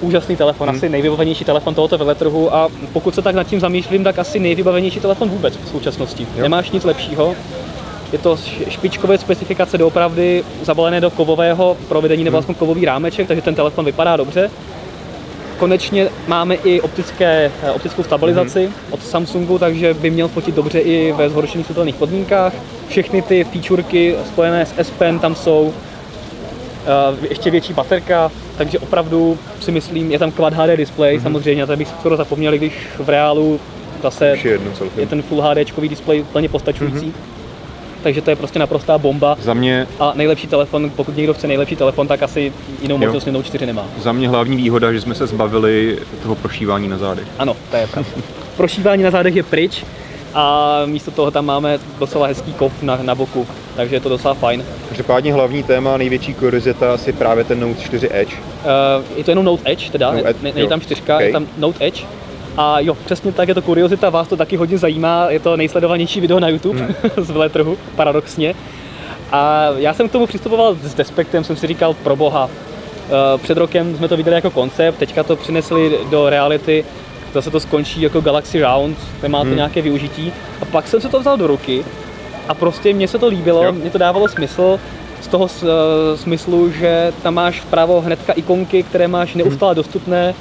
úžasný telefon, Hmm. asi nejvybavenější telefon tohoto veletrhu a pokud se tak nad tím zamýšlím, tak asi nejvybavenější telefon vůbec v současnosti. Jo. Nemáš nic lepšího. Je to špičkové specifikace doopravdy zabalené do kovového provedení nebo Hmm. kovový rámeček, takže ten telefon vypadá dobře. Konečně máme i optické, eh, optickou stabilizaci od Samsungu, takže by měl fotit dobře i ve zhoršených světelných podmínkách. Všechny ty featureky spojené s S Pen tam jsou. Eh, ještě větší baterka, takže opravdu si myslím, je tam Quad HD display, samozřejmě, a to bych skoro zapomněl, když v reálu zase je je ten Full HD display plně postačující. Takže to je prostě naprostá bomba. Za mě, A nejlepší telefon, pokud někdo chce nejlepší telefon, tak asi jinou možnost Note 4 nemá. za mě hlavní výhoda, že jsme se zbavili toho prošívání na zádech. Ano, to je pravda. Prošívání na zádech je pryč a místo toho tam máme docela hezký kov na, na boku, takže je to docela fajn. Každopádně hlavní téma, největší kuriozita asi právě ten Note 4 Edge. Uh, je to jenom Note Edge teda, Note ne, ne, tam čtyřka, Okay. je tam Note Edge. A jo, přesně tak je to kuriozita, vás to taky hodně zajímá, je to nejsledovanější video na YouTube Hmm. z veletrhu, paradoxně. A já jsem k tomu přistupoval s despektem, jsem si říkal, pro boha. Eh, Před rokem jsme to viděli jako koncept, teďka to přinesli do reality, zase to skončí jako Galaxy Round, nemá to Hmm. nějaké využití. A pak jsem se to vzal do ruky a prostě mně se to líbilo, Jo. mně to dávalo smysl z toho eh, smyslu, že tam máš vpravo hnedka ikonky, které máš neustále dostupné.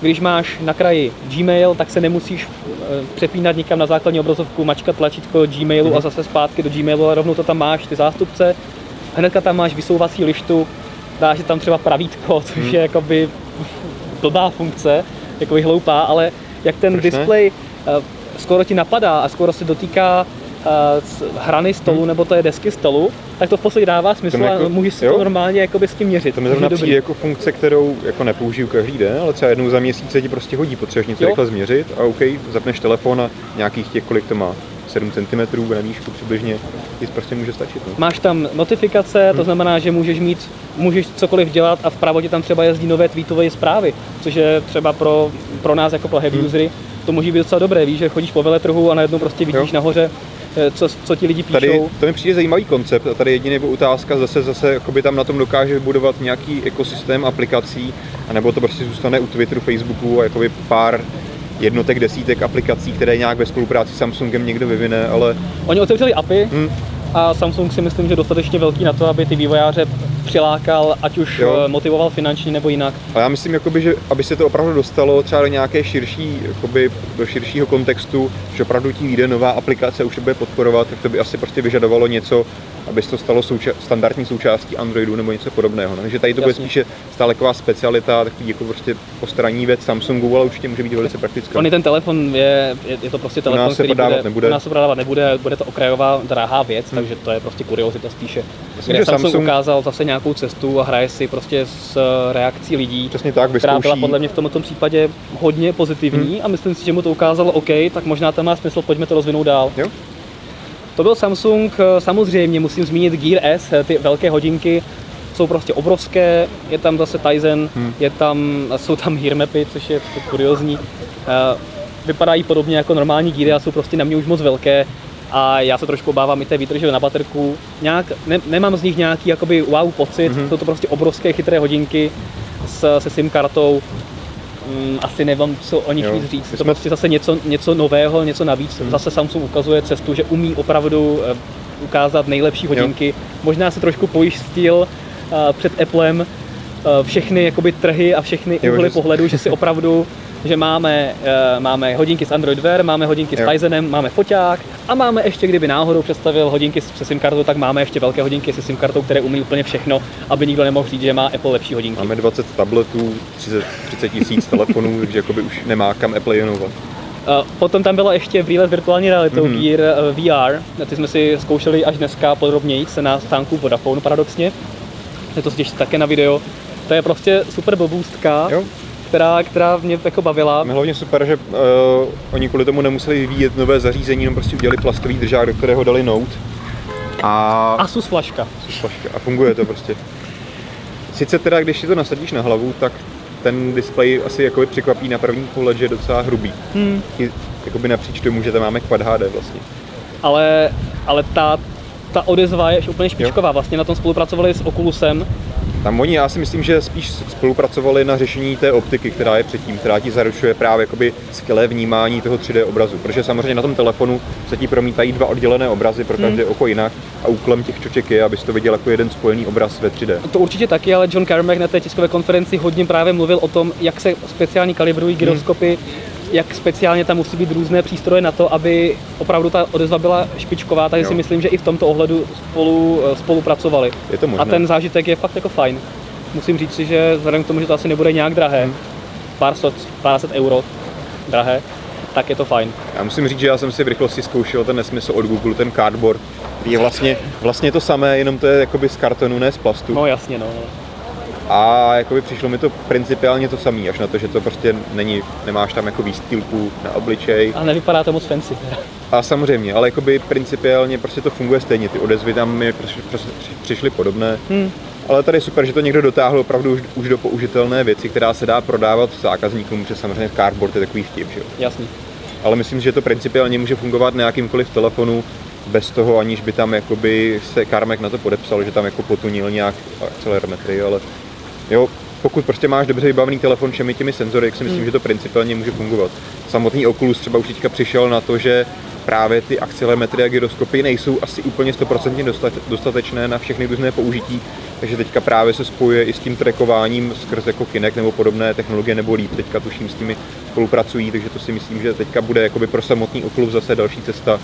Když máš na kraji Gmail, tak se nemusíš eh, přepínat někam na základní obrazovku, mačkat tlačítko Gmailu a zase zpátky do Gmailu a rovnou to tam máš, ty zástupce. Hnedka tam máš vysouvací lištu, dáš tam třeba pravítko, což je jakoby blbá funkce, jakoby hloupá, ale jak ten Proč display eh, skoro ti napadá a skoro se dotýká hrany stolu nebo té desky stolu, tak to v podstatě dává smysl To mi a jako- můžeš si jo. to normálně jakoby s tím měřit. To mi je zrovna přijde jako funkce, kterou jako nepoužiju každý den, ale třeba jednou za měsíc se ti prostě hodí, potřebuješ něco Jo. rychle změřit a OK, zapneš telefon a nějakých těch, kolik to má, 7 cm na výšku přibližně, ti prostě může stačit. No. Máš tam notifikace, Hmm. to znamená, že můžeš mít, můžeš cokoliv dělat a vpravo ti tam třeba jezdí nové tweetové zprávy, což je třeba pro, pro nás jako pro heavy Hmm. usery, to může být docela dobré, víš, že chodíš po veletrhu a najednou prostě vidíš Jo. nahoře, co, co ti lidi píšou. Tady to mi přijde zajímavý koncept a tady jediný otázka zase zase jakoby tam na tom dokáže budovat nějaký ekosystém aplikací, anebo to prostě zůstane u Twitteru, Facebooku a jakoby pár jednotek, desítek aplikací, které nějak ve spolupráci s Samsungem někdo vyvine, ale Oni otevřeli API hm, a Samsung si myslím, že je dostatečně velký na to, aby ty vývojáře přilákal, ať už Jo. eh, motivoval finančně nebo jinak. Ale já myslím, jakoby, že aby se to opravdu dostalo třeba do nějaké širší, jakoby, do širšího kontextu, že opravdu ti vyjde nová aplikace, už to bude podporovat, tak to by asi prostě vyžadovalo něco, aby se to stalo souča- standardní součástí Androidu nebo něco podobného. No. Takže tady to bude Jasně. spíše stále taková specialita, takový jako prostě postranní věc Samsungu, ale určitě může být velice praktická. On i ten telefon je, je, je to prostě telefon, nás se který prodávat bude, nebude. u nás se prodávat nebude, bude to okrajová drahá věc, takže to je prostě kuriozita spíše. Myslím, Kde že Samsung, Samsung- ukázal zase nějakou cestu a hraje si prostě s eh, reakcí lidí, Přesně tak, která byla podle mě v tomto případě hodně pozitivní Hmm. a myslím si, že mu to ukázalo OK, tak možná to má smysl, pojďme to rozvinout dál. Jo? To byl Samsung, eh, samozřejmě musím zmínit Gear S, eh, ty velké hodinky jsou prostě obrovské, je tam zase Tizen, Hmm. je tam, jsou tam gear mapy, což je kuriozní. Eh, Vypadají podobně jako normální Geary a jsou prostě na mě už moc velké a já se trošku obávám i té výdrže na baterku. Nějak, ne, nemám z nich nějaký jakoby wow pocit, Mhm. jsou to prostě obrovské chytré hodinky s, se SIM kartou. Mm, asi nevím, co o nich Jo. víc říct. To jsme- prostě zase něco, něco nového, něco navíc. Mhm. Zase Samsung ukazuje cestu, že umí opravdu eh, ukázat nejlepší hodinky. Možná se trošku pojistil eh, před Applem všechny jakoby trhy a všechny Jo, úhly pohledu, že si opravdu že máme, uh, máme hodinky s Android Wear, máme hodinky s Jo. Tizenem, máme foťák a máme ještě, kdyby náhodou představil hodinky se SIM kartou, tak máme ještě velké hodinky se SIM kartou, které umí úplně všechno, aby nikdo nemohl říct, že má Apple lepší hodinky. Máme 20 tabletů, 30, 30 tisíc telefonů, takže jakoby už nemá kam Apple jenovat. Uh, Potom tam byla ještě výlet virtuální realitou Mhm. Gear VR. Ty jsme si zkoušeli až dneska podrobněji se na stánku Vodafone paradoxně. Je to těšte také na video. To je prostě super blbůstka, Jo. která, která mě jako bavila. Je hlavně super, že uh, oni kvůli tomu nemuseli vyvíjet nové zařízení, jenom prostě udělali plastový držák, do kterého dali Note. A, Asus flaška. flaška. a funguje to prostě. Sice teda, když si to nasadíš na hlavu, tak ten displej asi jakoby překvapí na první pohled, že je docela hrubý. Hmm. I jakoby napříč tomu, že tam máme Quad HD vlastně. Ale, ale ta, ta odezva je úplně špičková. Vlastně na tom spolupracovali s Oculusem. Tam oni, já si myslím, že spíš spolupracovali na řešení té optiky, která je předtím, která ti zaručuje právě jakoby skvělé vnímání toho 3D obrazu. Protože samozřejmě na tom telefonu se ti promítají dva oddělené obrazy pro každé oko jinak a úkolem těch čoček je, abys to viděl jako jeden spojený obraz ve 3D. To určitě taky, ale John Carmack na té tiskové konferenci hodně právě mluvil o tom, jak se speciálně kalibrují gyroskopy, jak speciálně tam musí být různé přístroje na to, aby opravdu ta odezva byla špičková, takže Jo. si myslím, že i v tomto ohledu spolu, eh, spolupracovali. Je to možné. A ten zážitek je fakt jako fajn. Musím říct si, že vzhledem k tomu, že to asi nebude nějak drahé, pár set, pár set euro drahé, tak je to fajn. Já musím říct, že já jsem si v rychlosti zkoušel ten nesmysl od Google, ten cardboard, který je vlastně, vlastně to samé, jenom to je jakoby z kartonu, ne z plastu. No jasně, no. A jakoby přišlo mi to principiálně to samé, až na to, že to prostě není, nemáš tam jako výstýlku na obličej. Ale nevypadá to moc fancy. A samozřejmě, ale jakoby principiálně prostě to funguje stejně, ty odezvy tam mi prostě prostě přišly podobné. Hmm. Ale tady je super, že to někdo dotáhl opravdu už, už do použitelné věci, která se dá prodávat zákazníkům, protože samozřejmě cardboard je takový vtip, že jo. Jasný. Ale myslím, že to principiálně může fungovat na jakýmkoliv telefonu, bez toho, aniž by tam jakoby se Carmack na to podepsal, že tam jako potunil nějak akcelerometry, ale jo, pokud prostě máš dobře vybavený telefon všemi těmi senzory, jak si myslím, že to principiálně může fungovat. Samotný Oculus třeba už teďka přišel na to, že právě ty akcelerometry a gyroskopy nejsou asi úplně 100% dostate- dostatečné na všechny různé použití, takže teďka právě se spojuje i s tím trackováním skrz jako Kinect nebo podobné technologie nebo Leap, teďka tuším s nimi spolupracují, takže to si myslím, že teďka bude jakoby pro samotný Oculus zase další cesta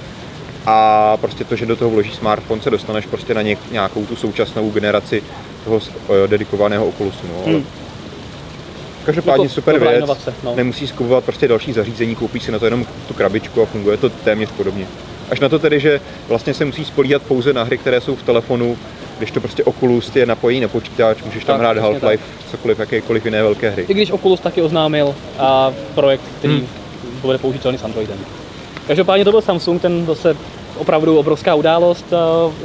a prostě to, že do toho vložíš smartphone, se dostaneš prostě na něk, nějakou tu současnou generaci toho dedikovaného Oculusu. No, Hmm. Každopádně Jako super věc, inovace, no. nemusíš kupovat prostě další zařízení, koupíš si na to jenom tu krabičku a funguje to téměř podobně. Až na to tedy, že vlastně se musí spolíhat pouze na hry, které jsou v telefonu, když to prostě Oculus je napojí na počítač, můžeš tam Tak, hrát Half-Life, cokoliv, jakékoliv jiné velké hry. I když Oculus taky oznámil a projekt, který Hmm. bude použitelný s Androidem. Každopádně to byl Samsung, ten zase opravdu obrovská událost,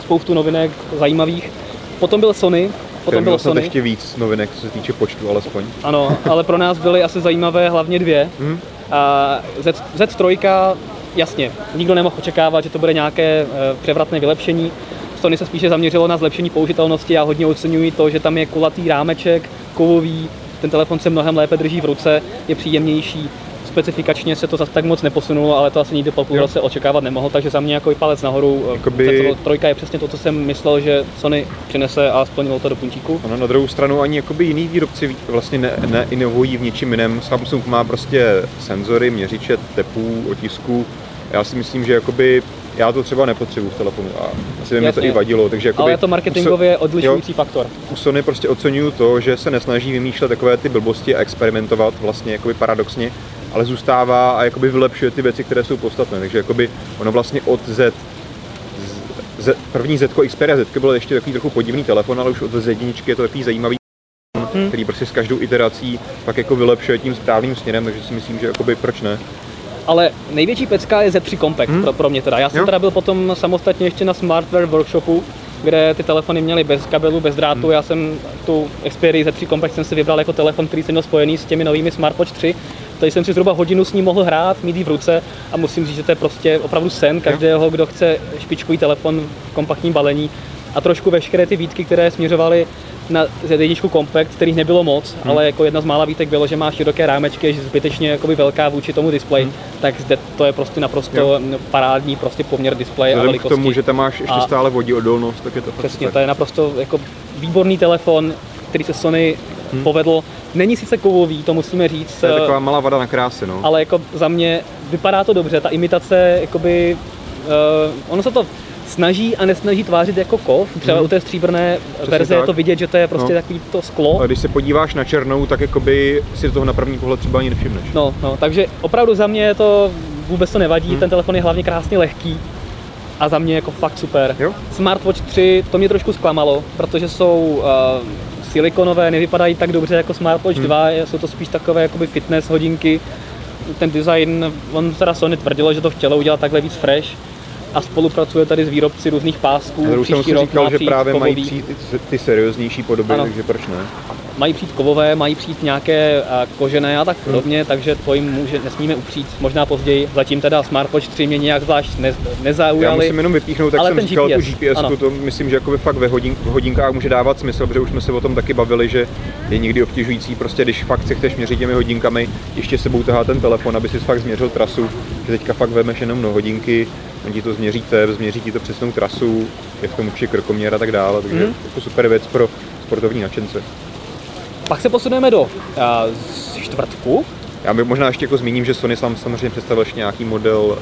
spoustu novinek zajímavých. Potom byl Sony, potom byl Sony. ještě víc novinek, co se týče počtu alespoň. Ano, ale pro nás byly asi zajímavé hlavně dvě. Hmm. A Z, Z3, jasně, nikdo nemohl očekávat, že to bude nějaké eh, převratné vylepšení. Sony se spíše zaměřilo na zlepšení použitelnosti. Já hodně oceňuji to, že tam je kulatý rámeček, kovový, ten telefon se mnohem lépe drží v ruce, je příjemnější. Specifikačně se to zase tak moc neposunulo, ale to asi nikdy po půl roce očekávat nemohl, takže za mě jako i palec nahoru. eh, Jakoby- Z3 je přesně to, co jsem myslel, že Sony přinese a splnilo to do puntíku. Ono na druhou stranu ani jakoby jiný výrobci vlastně ne, neinovují v ničím jiném. Samsung má prostě senzory, měřiče tepů, otisků. Já si myslím, že jakoby já to třeba nepotřebuji v telefonu a asi by mě to i vadilo. Takže jakoby Ale je to marketingově So- odlišující faktor. u Sony prostě oceňuju to, že se nesnaží vymýšlet takové ty blbosti a experimentovat vlastně jakoby paradoxně, ale zůstává a jakoby vylepšuje ty věci, které jsou podstatné. Takže jakoby ono vlastně od Z, z, z první Z Xperia Z byl ještě takový trochu podivný telefon, ale už od Z1 je to takový zajímavý Hmm. který prostě s každou iterací pak jako vylepšuje tím správným směrem, takže si myslím, že jakoby proč ne. Ale největší pecka je Z3 Compact Hmm. pro, pro mě teda. Já jsem Jo. teda byl potom samostatně ještě na Smartwear workshopu, kde ty telefony měly bez kabelu, bez drátu. Hmm. Já jsem tu Xperia Z3 Compact jsem si vybral jako telefon, který jsem měl spojený s těmi novými Smartwatch 3. Tady jsem si zhruba hodinu s ním mohl hrát, mít ji v ruce a musím říct, že to je prostě opravdu sen každého, kdo chce špičkový telefon v kompaktním balení a trošku veškeré ty výtky, které směřovaly na Z1 Compact, kterých nebylo moc, Hmm. ale jako jedna z mála výtek bylo, že má široké rámečky, je zbytečně jakoby velká vůči tomu displeji, Hmm. tak zde to je prostě naprosto Jo. parádní prostě poměr displeje a Vzhledem k velikosti. tomu, že tam máš ještě A- stále vodí odolnost, tak je to Přesně, to je naprosto jako výborný telefon, který se Sony povedl. Není sice kovový, to musíme říct, To je eh, taková malá vada na krásy, no. ale jako za mě vypadá to dobře, ta imitace, jakoby, uh, ono se to snaží a nesnaží tvářit jako kov, třeba Mhm. u té stříbrné verze je tak. to vidět, že to je prostě No. takový to sklo. A když se podíváš na černou, tak jakoby si do toho na první pohled třeba ani nevšimneš. No, no, takže opravdu za mě to vůbec to nevadí, Hmm. ten telefon je hlavně krásně lehký a za mě jako fakt super. Jo? Smartwatch 3, to mě trošku zklamalo, protože jsou uh, silikonové, nevypadají tak dobře jako Smartwatch Hmm. 2, jsou to spíš takové jakoby fitness hodinky. Ten design, on teda Sony tvrdilo, že to chtělo udělat takhle víc fresh a spolupracuje tady s výrobci různých pásků. Já už jsem si říkal, že právě mají kovový. přijít ty, serióznější podoby, Ano. takže proč ne? Mají přijít kovové, mají přijít nějaké a, kožené a tak Hmm. podobně, takže to jim může, nesmíme upřít, možná později. Zatím teda Smartwatch 3 mě nějak zvlášť ne, Já nezaujali. musím jenom vypíchnout, tak Ale jsem ten říkal GPS, tu GPS, to myslím, že jakoby fakt ve, hodin, v hodinkách může dávat smysl, protože už jsme se o tom taky bavili, že je někdy obtěžující, prostě když fakt si chceš měřit těmi hodinkami, ještě sebou tahá ten telefon, aby si fakt změřil trasu, že teďka fakt vemeš jenom no hodinky, on ti to změří tebe, změří ti to přesnou trasu, je v tom určitě krokoměr a tak dále, takže Mhm. jako super věc pro sportovní nadšence. Pak se posuneme do uh, čtvrtku. Já bych možná ještě jako zmíním, že Sony sám samozřejmě představil ještě nějaký model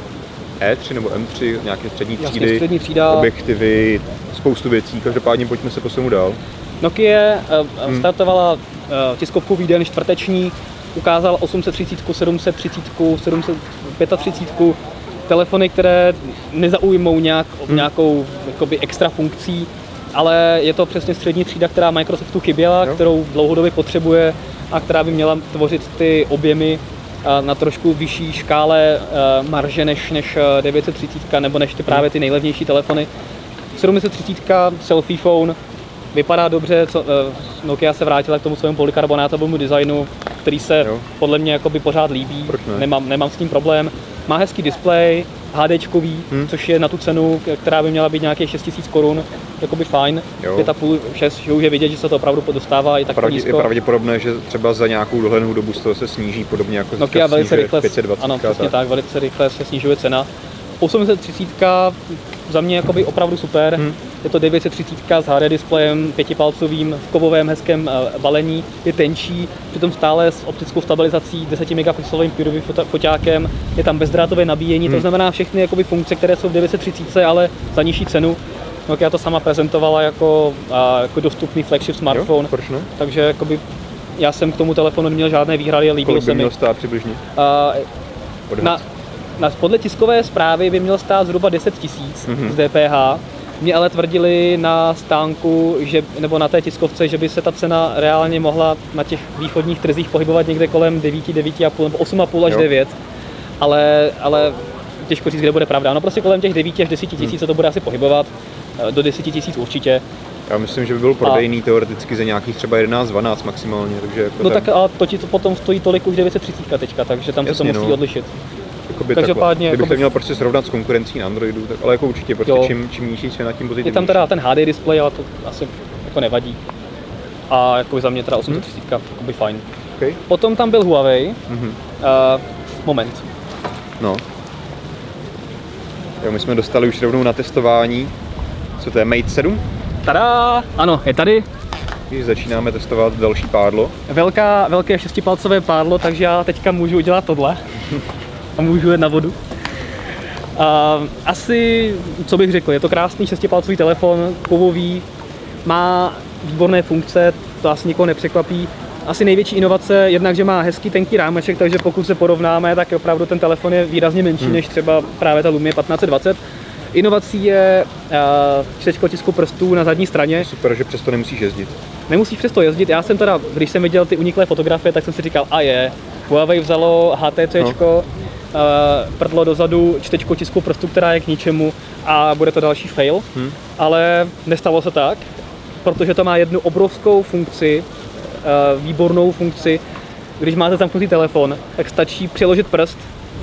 E3 nebo M3, nějaké střední Jasně, třídy, střední třída. objektivy, spoustu věcí, každopádně pojďme se posunout dál. Nokia uh, Hmm. startovala uh, tiskovku výden čtvrteční, ukázal 830, 730, 735, telefony, které nezaujmou nějak, Hmm. nějakou jakoby extra funkcí, ale je to přesně střední třída, která Microsoftu chyběla, Jo. kterou dlouhodobě potřebuje a která by měla tvořit ty objemy na trošku vyšší škále marže než, než eh, 930 nebo než ty právě ty nejlevnější telefony. 730 selfie phone, vypadá dobře, co, eh, Nokia se vrátila k tomu svému polykarbonátovému designu, který se Jo. podle mě jakoby pořád líbí, ne? nemám, nemám s tím problém. Má hezký displej, HDčkový, Hmm. což je na tu cenu, která by měla být nějakých 6000 korun, jakoby fajn. Jo. 5,5, 6, že už je vidět, že se to opravdu dostává i tak Pravdě, je nízko. pravděpodobně, že třeba za nějakou dohlednou dobu z toho se sníží, podobně jako Nokia velice rychle, 520. ano, přesně tak, velice rychle se snižuje cena. 830 za mě jakoby opravdu super. Hmm. Je to 930 s HD displejem, pětipalcovým, v kovovém hezkém eh, balení, je tenčí, přitom stále s optickou stabilizací, 10 megapixelovým pyrovým foťákem, je tam bezdrátové nabíjení, to Hmm. znamená všechny jakoby funkce, které jsou v 930, ale za nižší cenu. Nokia to sama prezentovala jako, a, jako dostupný flagship smartphone, Jo, proč ne? takže jakoby já jsem k tomu telefonu neměl žádné výhrady, líbilo Kolik se by mi. měl stát přibližně? A, Odhad. na, podle tiskové zprávy by měl stát zhruba 10 tisíc Mhm. z DPH. Mě ale tvrdili na stánku, že, nebo na té tiskovce, že by se ta cena reálně mohla na těch východních trzích pohybovat někde kolem 9, 9,5 nebo 8,5 až Jo. 9. Ale, ale těžko říct, kde bude pravda. No prostě kolem těch 9 až 10 tisíc se to bude asi pohybovat. Eh, Do 10 tisíc určitě. Já myslím, že by byl prodejný teoreticky za nějakých třeba 11-12 maximálně, takže jako No tak, tak ale to ti to potom stojí tolik už 930 teďka, takže tam se Jasně, to musí no. odlišit. Jakoby každopádně takhle. Kdybych jakoby- to měl prostě srovnat s konkurencí na Androidu, tak, ale jako určitě, prostě Jo. čím, čím nižší cena, tím Je pozitivnější. tam teda ten HD display, ale to asi jako nevadí. A jako za mě teda 830 hmm. by fajn. Okay. Potom tam byl Huawei. Mhm. Uh, moment. No. Jo, my jsme dostali už rovnou na testování, co to je, Mate 7? Tada! Ano, je tady Když začínáme testovat další pádlo. velká, velké šestipalcové pádlo, takže já teďka můžu udělat tohle. A můžu jet na vodu. Uh, asi, co bych řekl, je to krásný šestipalcový telefon, kovový, má výborné funkce, to asi nikoho nepřekvapí. Asi největší inovace, jednak, že má hezký tenký rámeček, takže pokud se porovnáme, tak opravdu ten telefon je výrazně menší hmm. než třeba právě ta Lumia 1520. Inovací je uh, čtečko tisku prstů na zadní straně. Super, že přesto nemusíš jezdit. Nemusíš přesto jezdit. Já jsem teda, když jsem viděl ty uniklé fotografie, tak jsem si říkal, a je, Huawei vzalo HTC, no. uh, prdlo dozadu, čtečko tisku prstu, která je k ničemu a bude to další fail. Hmm. Ale nestalo se tak, protože to má jednu obrovskou funkci, uh, výbornou funkci. Když máte zamknutý telefon, tak stačí přiložit prst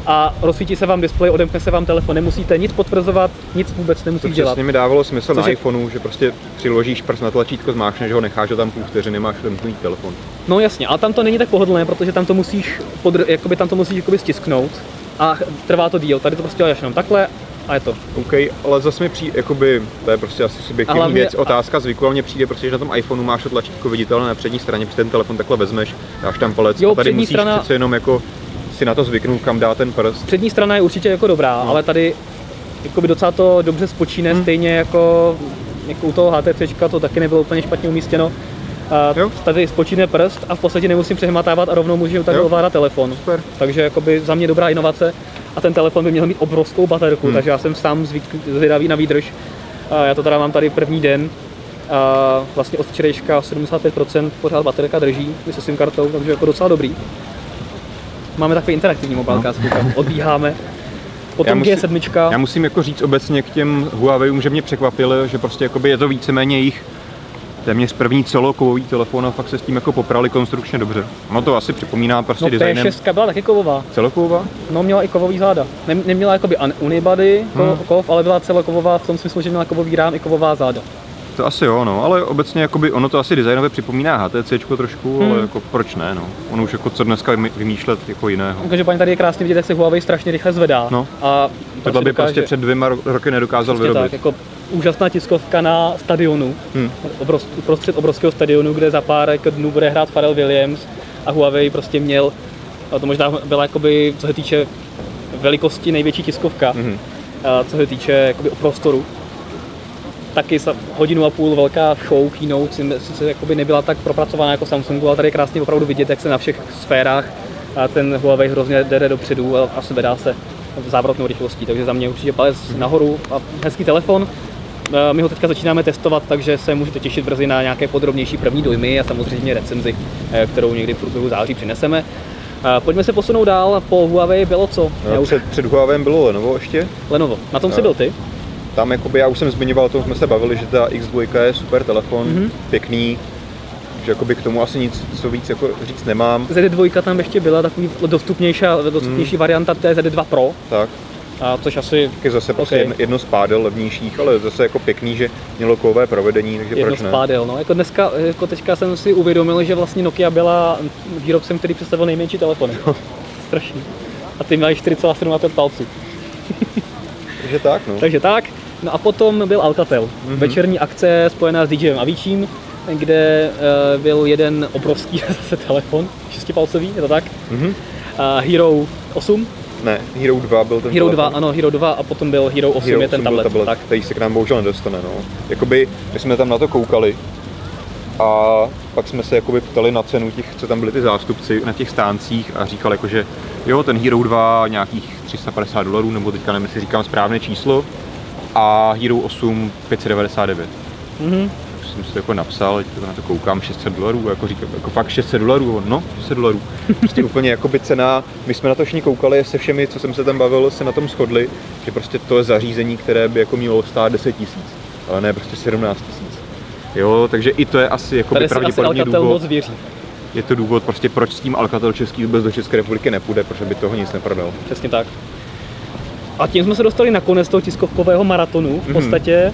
a rozsvítí se vám displej, odemkne se vám telefon. Nemusíte nic potvrzovat, nic vůbec To nemusíš dělat. přesně mi dávalo smysl Což na iPhoneu, že prostě přiložíš prst na tlačítko, zmášneš ho, necháš ho tam půl vteřiny, máš odemknutý telefon. No jasně, ale tam to není tak pohodlné, protože tam to musíš, podr- jakoby tam to musíš jakoby stisknout a trvá to díl. Tady to prostě děláš jenom takhle a je to. OK, ale zase mi přijde, jakoby, to je prostě asi subjektivní hlavně- věc, otázka zvyku, ale mně přijde prostě, že na tom iPhoneu máš to tlačítko viditelné na přední straně, protože ten telefon takhle vezmeš, dáš tam palec Jo, a tady musíš strana- přece jenom jako si na to zvyknout, kam dá ten prst. Přední strana je určitě jako dobrá, No. ale tady jakoby docela to dobře spočíne, Hmm. stejně jako, jako u toho HTC to taky nebylo úplně špatně umístěno. A Jo. tady spočíne prst a v podstatě nemusím přehmatávat a rovnou můžu Jo. ovládat telefon. Super. Takže jakoby za mě dobrá inovace a ten telefon by měl mít obrovskou baterku, Hmm. takže já jsem sám zvědavý na výdrž. A já to teda mám tady první den. A vlastně od včerejška 75% pořád baterka drží i se SIM kartou, takže jako docela dobrý. Máme takový interaktivní mobilka, no. odbíháme. Potom Já musím- G7. Já musím jako říct obecně k těm Huaweiům, že mě překvapilo, že prostě jakoby je to víceméně jejich téměř první celokovový telefon a fakt se s tím jako poprali konstrukčně dobře. Ono to asi připomíná prostě No designem. P6 byla taky kovová. Celokovová? No měla i kovový záda. Nem, neměla jakoby un- unibody Hmm. kov, ale byla celokovová v tom smyslu, že měla kovový rám i kovová záda. To asi jo, no, ale obecně jakoby ono to asi designově připomíná HTC trošku, Hmm. ale jako proč ne, no. Ono už jako co dneska vymýšlet jako jiného. Každopádně tady je krásně vidět, jak se Huawei strašně rychle zvedá. No. A Tohle by dokáže- prostě před dvěma ro- roky nedokázal Přesně vyrobit. tak, jako úžasná tiskovka na stadionu, Hmm. obrov, uprostřed obrovského stadionu, kde za pár jako dnů bude hrát Pharrell Williams a Huawei prostě měl, a to možná byla jakoby, co se týče velikosti největší tiskovka, Mhm. a co se týče jakoby o prostoru. Taky hodinu a půl velká show, keynote, sice jakoby nebyla tak propracovaná jako Samsungu, ale tady je krásně opravdu vidět, jak se na všech sférách a ten Huawei hrozně jde dopředu a, a zvedá se závratnou rychlostí, takže za mě určitě palec nahoru a hezký telefon. My ho teďka začínáme testovat, takže se můžete těšit brzy na nějaké podrobnější první dojmy a samozřejmě recenzi, e, kterou někdy v průběhu září přineseme. Pojďme se posunout dál, po Huawei bylo co? No, už, před, před Huawei bylo Lenovo ještě. Lenovo, na tom si No. byl ty? Tam jakoby, já už jsem zmiňoval, o tom jsme se bavili, že ta X2 je super telefon, Mhm. pěkný, že jakoby k tomu asi nic co víc jako říct nemám. ZD2 tam ještě byla takový dostupnější, dostupnější varianta té ZD2 Pro, Tak, a což asi taky zase prostě Ok. jedno, jedno z pádel levnějších, ale zase jako pěkný, že mělo kovové provedení, takže jedno proč ne? spádel. No. Jako dneska, jako teďka jsem si uvědomil, že vlastně Nokia byla výrobcem, který představil nejmenší telefony. Strašný. A ty měli 4,75 palců. Takže tak, no. Takže tak. No a potom byl Alcatel. Mhm. Večerní akce spojená s DJem Avicím, kde uh, byl jeden obrovský zase telefon, šestipalcový, je to tak? Mhm. Uh, Hero 8, Ne, Hero 2 byl ten Hero 2, telefon. ano, Hero 2 a potom byl Hero 8, Hero je ten 8 byl tablet. Tak. který se k nám bohužel nedostane. No. Jakoby, my jsme tam na to koukali a pak jsme se jakoby ptali na cenu těch, co tam byli ty zástupci na těch stáncích a říkal jako, že jo, ten Hero 2 nějakých 350 dolarů, nebo teďka nevím, jestli říkám správné číslo, a Hero 8 599. Mhm. Tak jsem si to jako napsal, teď to na to koukám, 600 dolarů, jako říkám, jako fakt 600 dolarů, no, 600 dolarů. Prostě úplně jakoby cena, my jsme na to všichni koukali, se všemi, co jsem se tam bavil, se na tom shodli, že prostě to je zařízení, které by jako mělo stát 10 tisíc, ale ne prostě 17 tisíc. Jo, takže i to je asi jako asi pravděpodobně Alcatel důvod, moc věří. je to důvod prostě proč s tím Alcatel český vůbec do České republiky nepůjde, protože by toho nic neprodal. Přesně tak. A tím jsme se dostali na konec toho tiskovkového maratonu. V Mhm. podstatě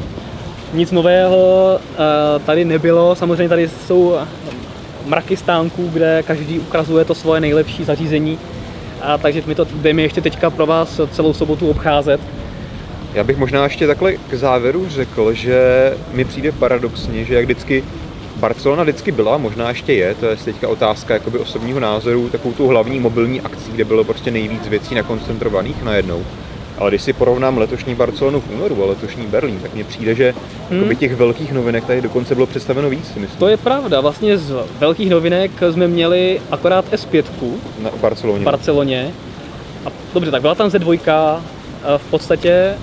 nic nového eh, tady nebylo. Samozřejmě tady jsou mraky stánků, kde každý ukazuje to svoje nejlepší zařízení. A takže my to jdeme ještě teďka pro vás celou sobotu obcházet. Já bych možná ještě takhle k závěru řekl, že mi přijde paradoxně, že jak vždycky Barcelona vždycky byla, možná ještě je, to je teďka otázka jakoby osobního názoru, takovou tu hlavní mobilní akcí, kde bylo prostě nejvíc věcí nakoncentrovaných najednou. Ale když si porovnám letošní Barcelonu v únoru a letošní Berlín, tak mně přijde, že hmm. těch velkých novinek tady dokonce bylo představeno víc, si myslím, To je pravda, vlastně z velkých novinek jsme měli akorát S5 na Barceloně. v Barceloně. A dobře, tak byla tam Z2, a v podstatě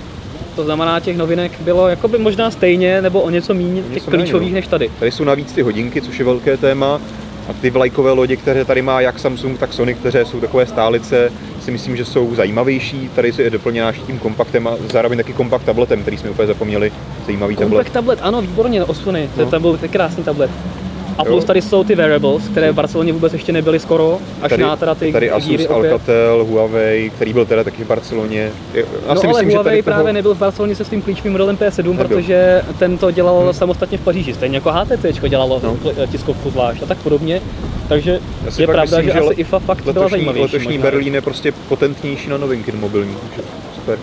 to znamená, těch novinek bylo jakoby možná stejně nebo o něco méně těch klíčových no. než tady. Tady jsou navíc ty hodinky, což je velké téma. A ty vlajkové lodě, které tady má jak Samsung, tak Sony, které jsou takové stálice, si myslím, že jsou zajímavější. Tady je doplněná tím kompaktem a zároveň taky kompakt tabletem, který jsme úplně zapomněli. Zajímavý tablet. Compact tablet, ano, výborně, o Sony, to, No. to byl krásný tablet. A plus tady jsou ty wearables, které v Barceloně vůbec ještě nebyly skoro, až Tady, na teda ty tady Asus, opět. Alcatel, Huawei, který byl teda taky v Barceloně. Já No ale myslím, že Huawei tady toho... právě nebyl v Barceloně se svým klíčovým modelem P7, Nebyl. protože ten to dělal samostatně v Paříži, stejně jako HTC dělalo No. no. tiskovku zvlášť a tak podobně. Takže je pravda, myslím, že, že asi IFA fakt byla Letošní, zajímavější. letošní možná. Berlín je prostě potentnější na novinky mobilní. Super.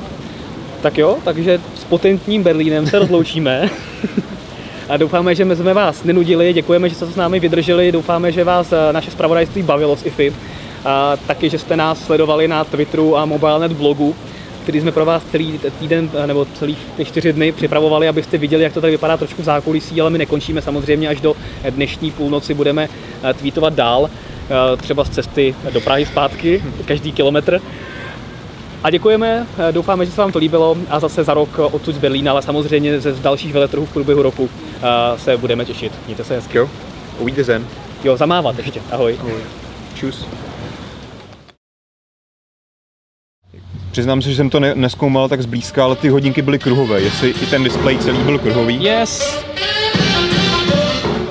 Tak jo, takže s potentním Berlínem se rozloučíme. A doufáme, že jsme vás nenudili, děkujeme, že jste s námi vydrželi, doufáme, že vás eh, naše zpravodajství bavilo z IFI. A taky, že jste nás sledovali na Twitteru a MobileNet blogu, který jsme pro vás celý týden eh, nebo celý ty čtyři dny připravovali, abyste viděli, jak to tady vypadá trošku v zákulisí, ale my nekončíme samozřejmě až do dnešní půlnoci, budeme eh, tweetovat dál, třeba z cesty do Prahy zpátky, každý kilometr. A děkujeme, doufáme, že se vám to líbilo a zase za rok odsud z Berlína, ale samozřejmě ze dalších veletrhů v průběhu roku se budeme těšit. Mějte se hezky. Jo, uvidíte zen. Jo, zamávat ještě. Ahoj. Ahoj. Čus. Přiznám se, že jsem to ne- neskoumal tak zblízka, ale ty hodinky byly kruhové. Jestli i ten displej celý byl kruhový. Yes!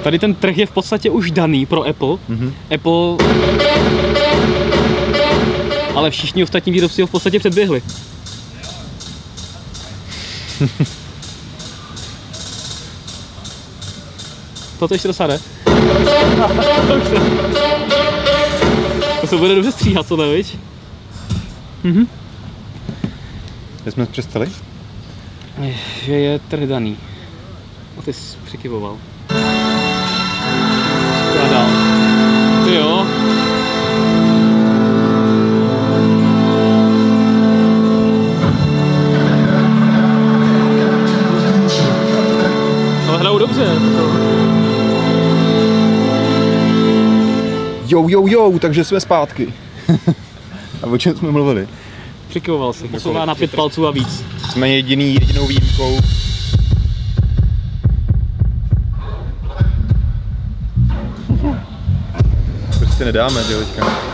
Tady ten trh je v podstatě už daný pro Apple. Mm-hmm. Apple... Ale všichni ostatní výrobci ho v podstatě předběhli. to ještě jde. to se bude dobře stříhat, co viď? Kde jsme přestali? Že je trh daný. A ty jsi přikyvoval. Dobře. Jo, jo, jo, takže jsme zpátky. a o čem jsme mluvili? Přikyvoval si. Posouvá na pět palců a víc. Jsme jediný, jedinou výjimkou. Prostě nedáme, že jo, teďka.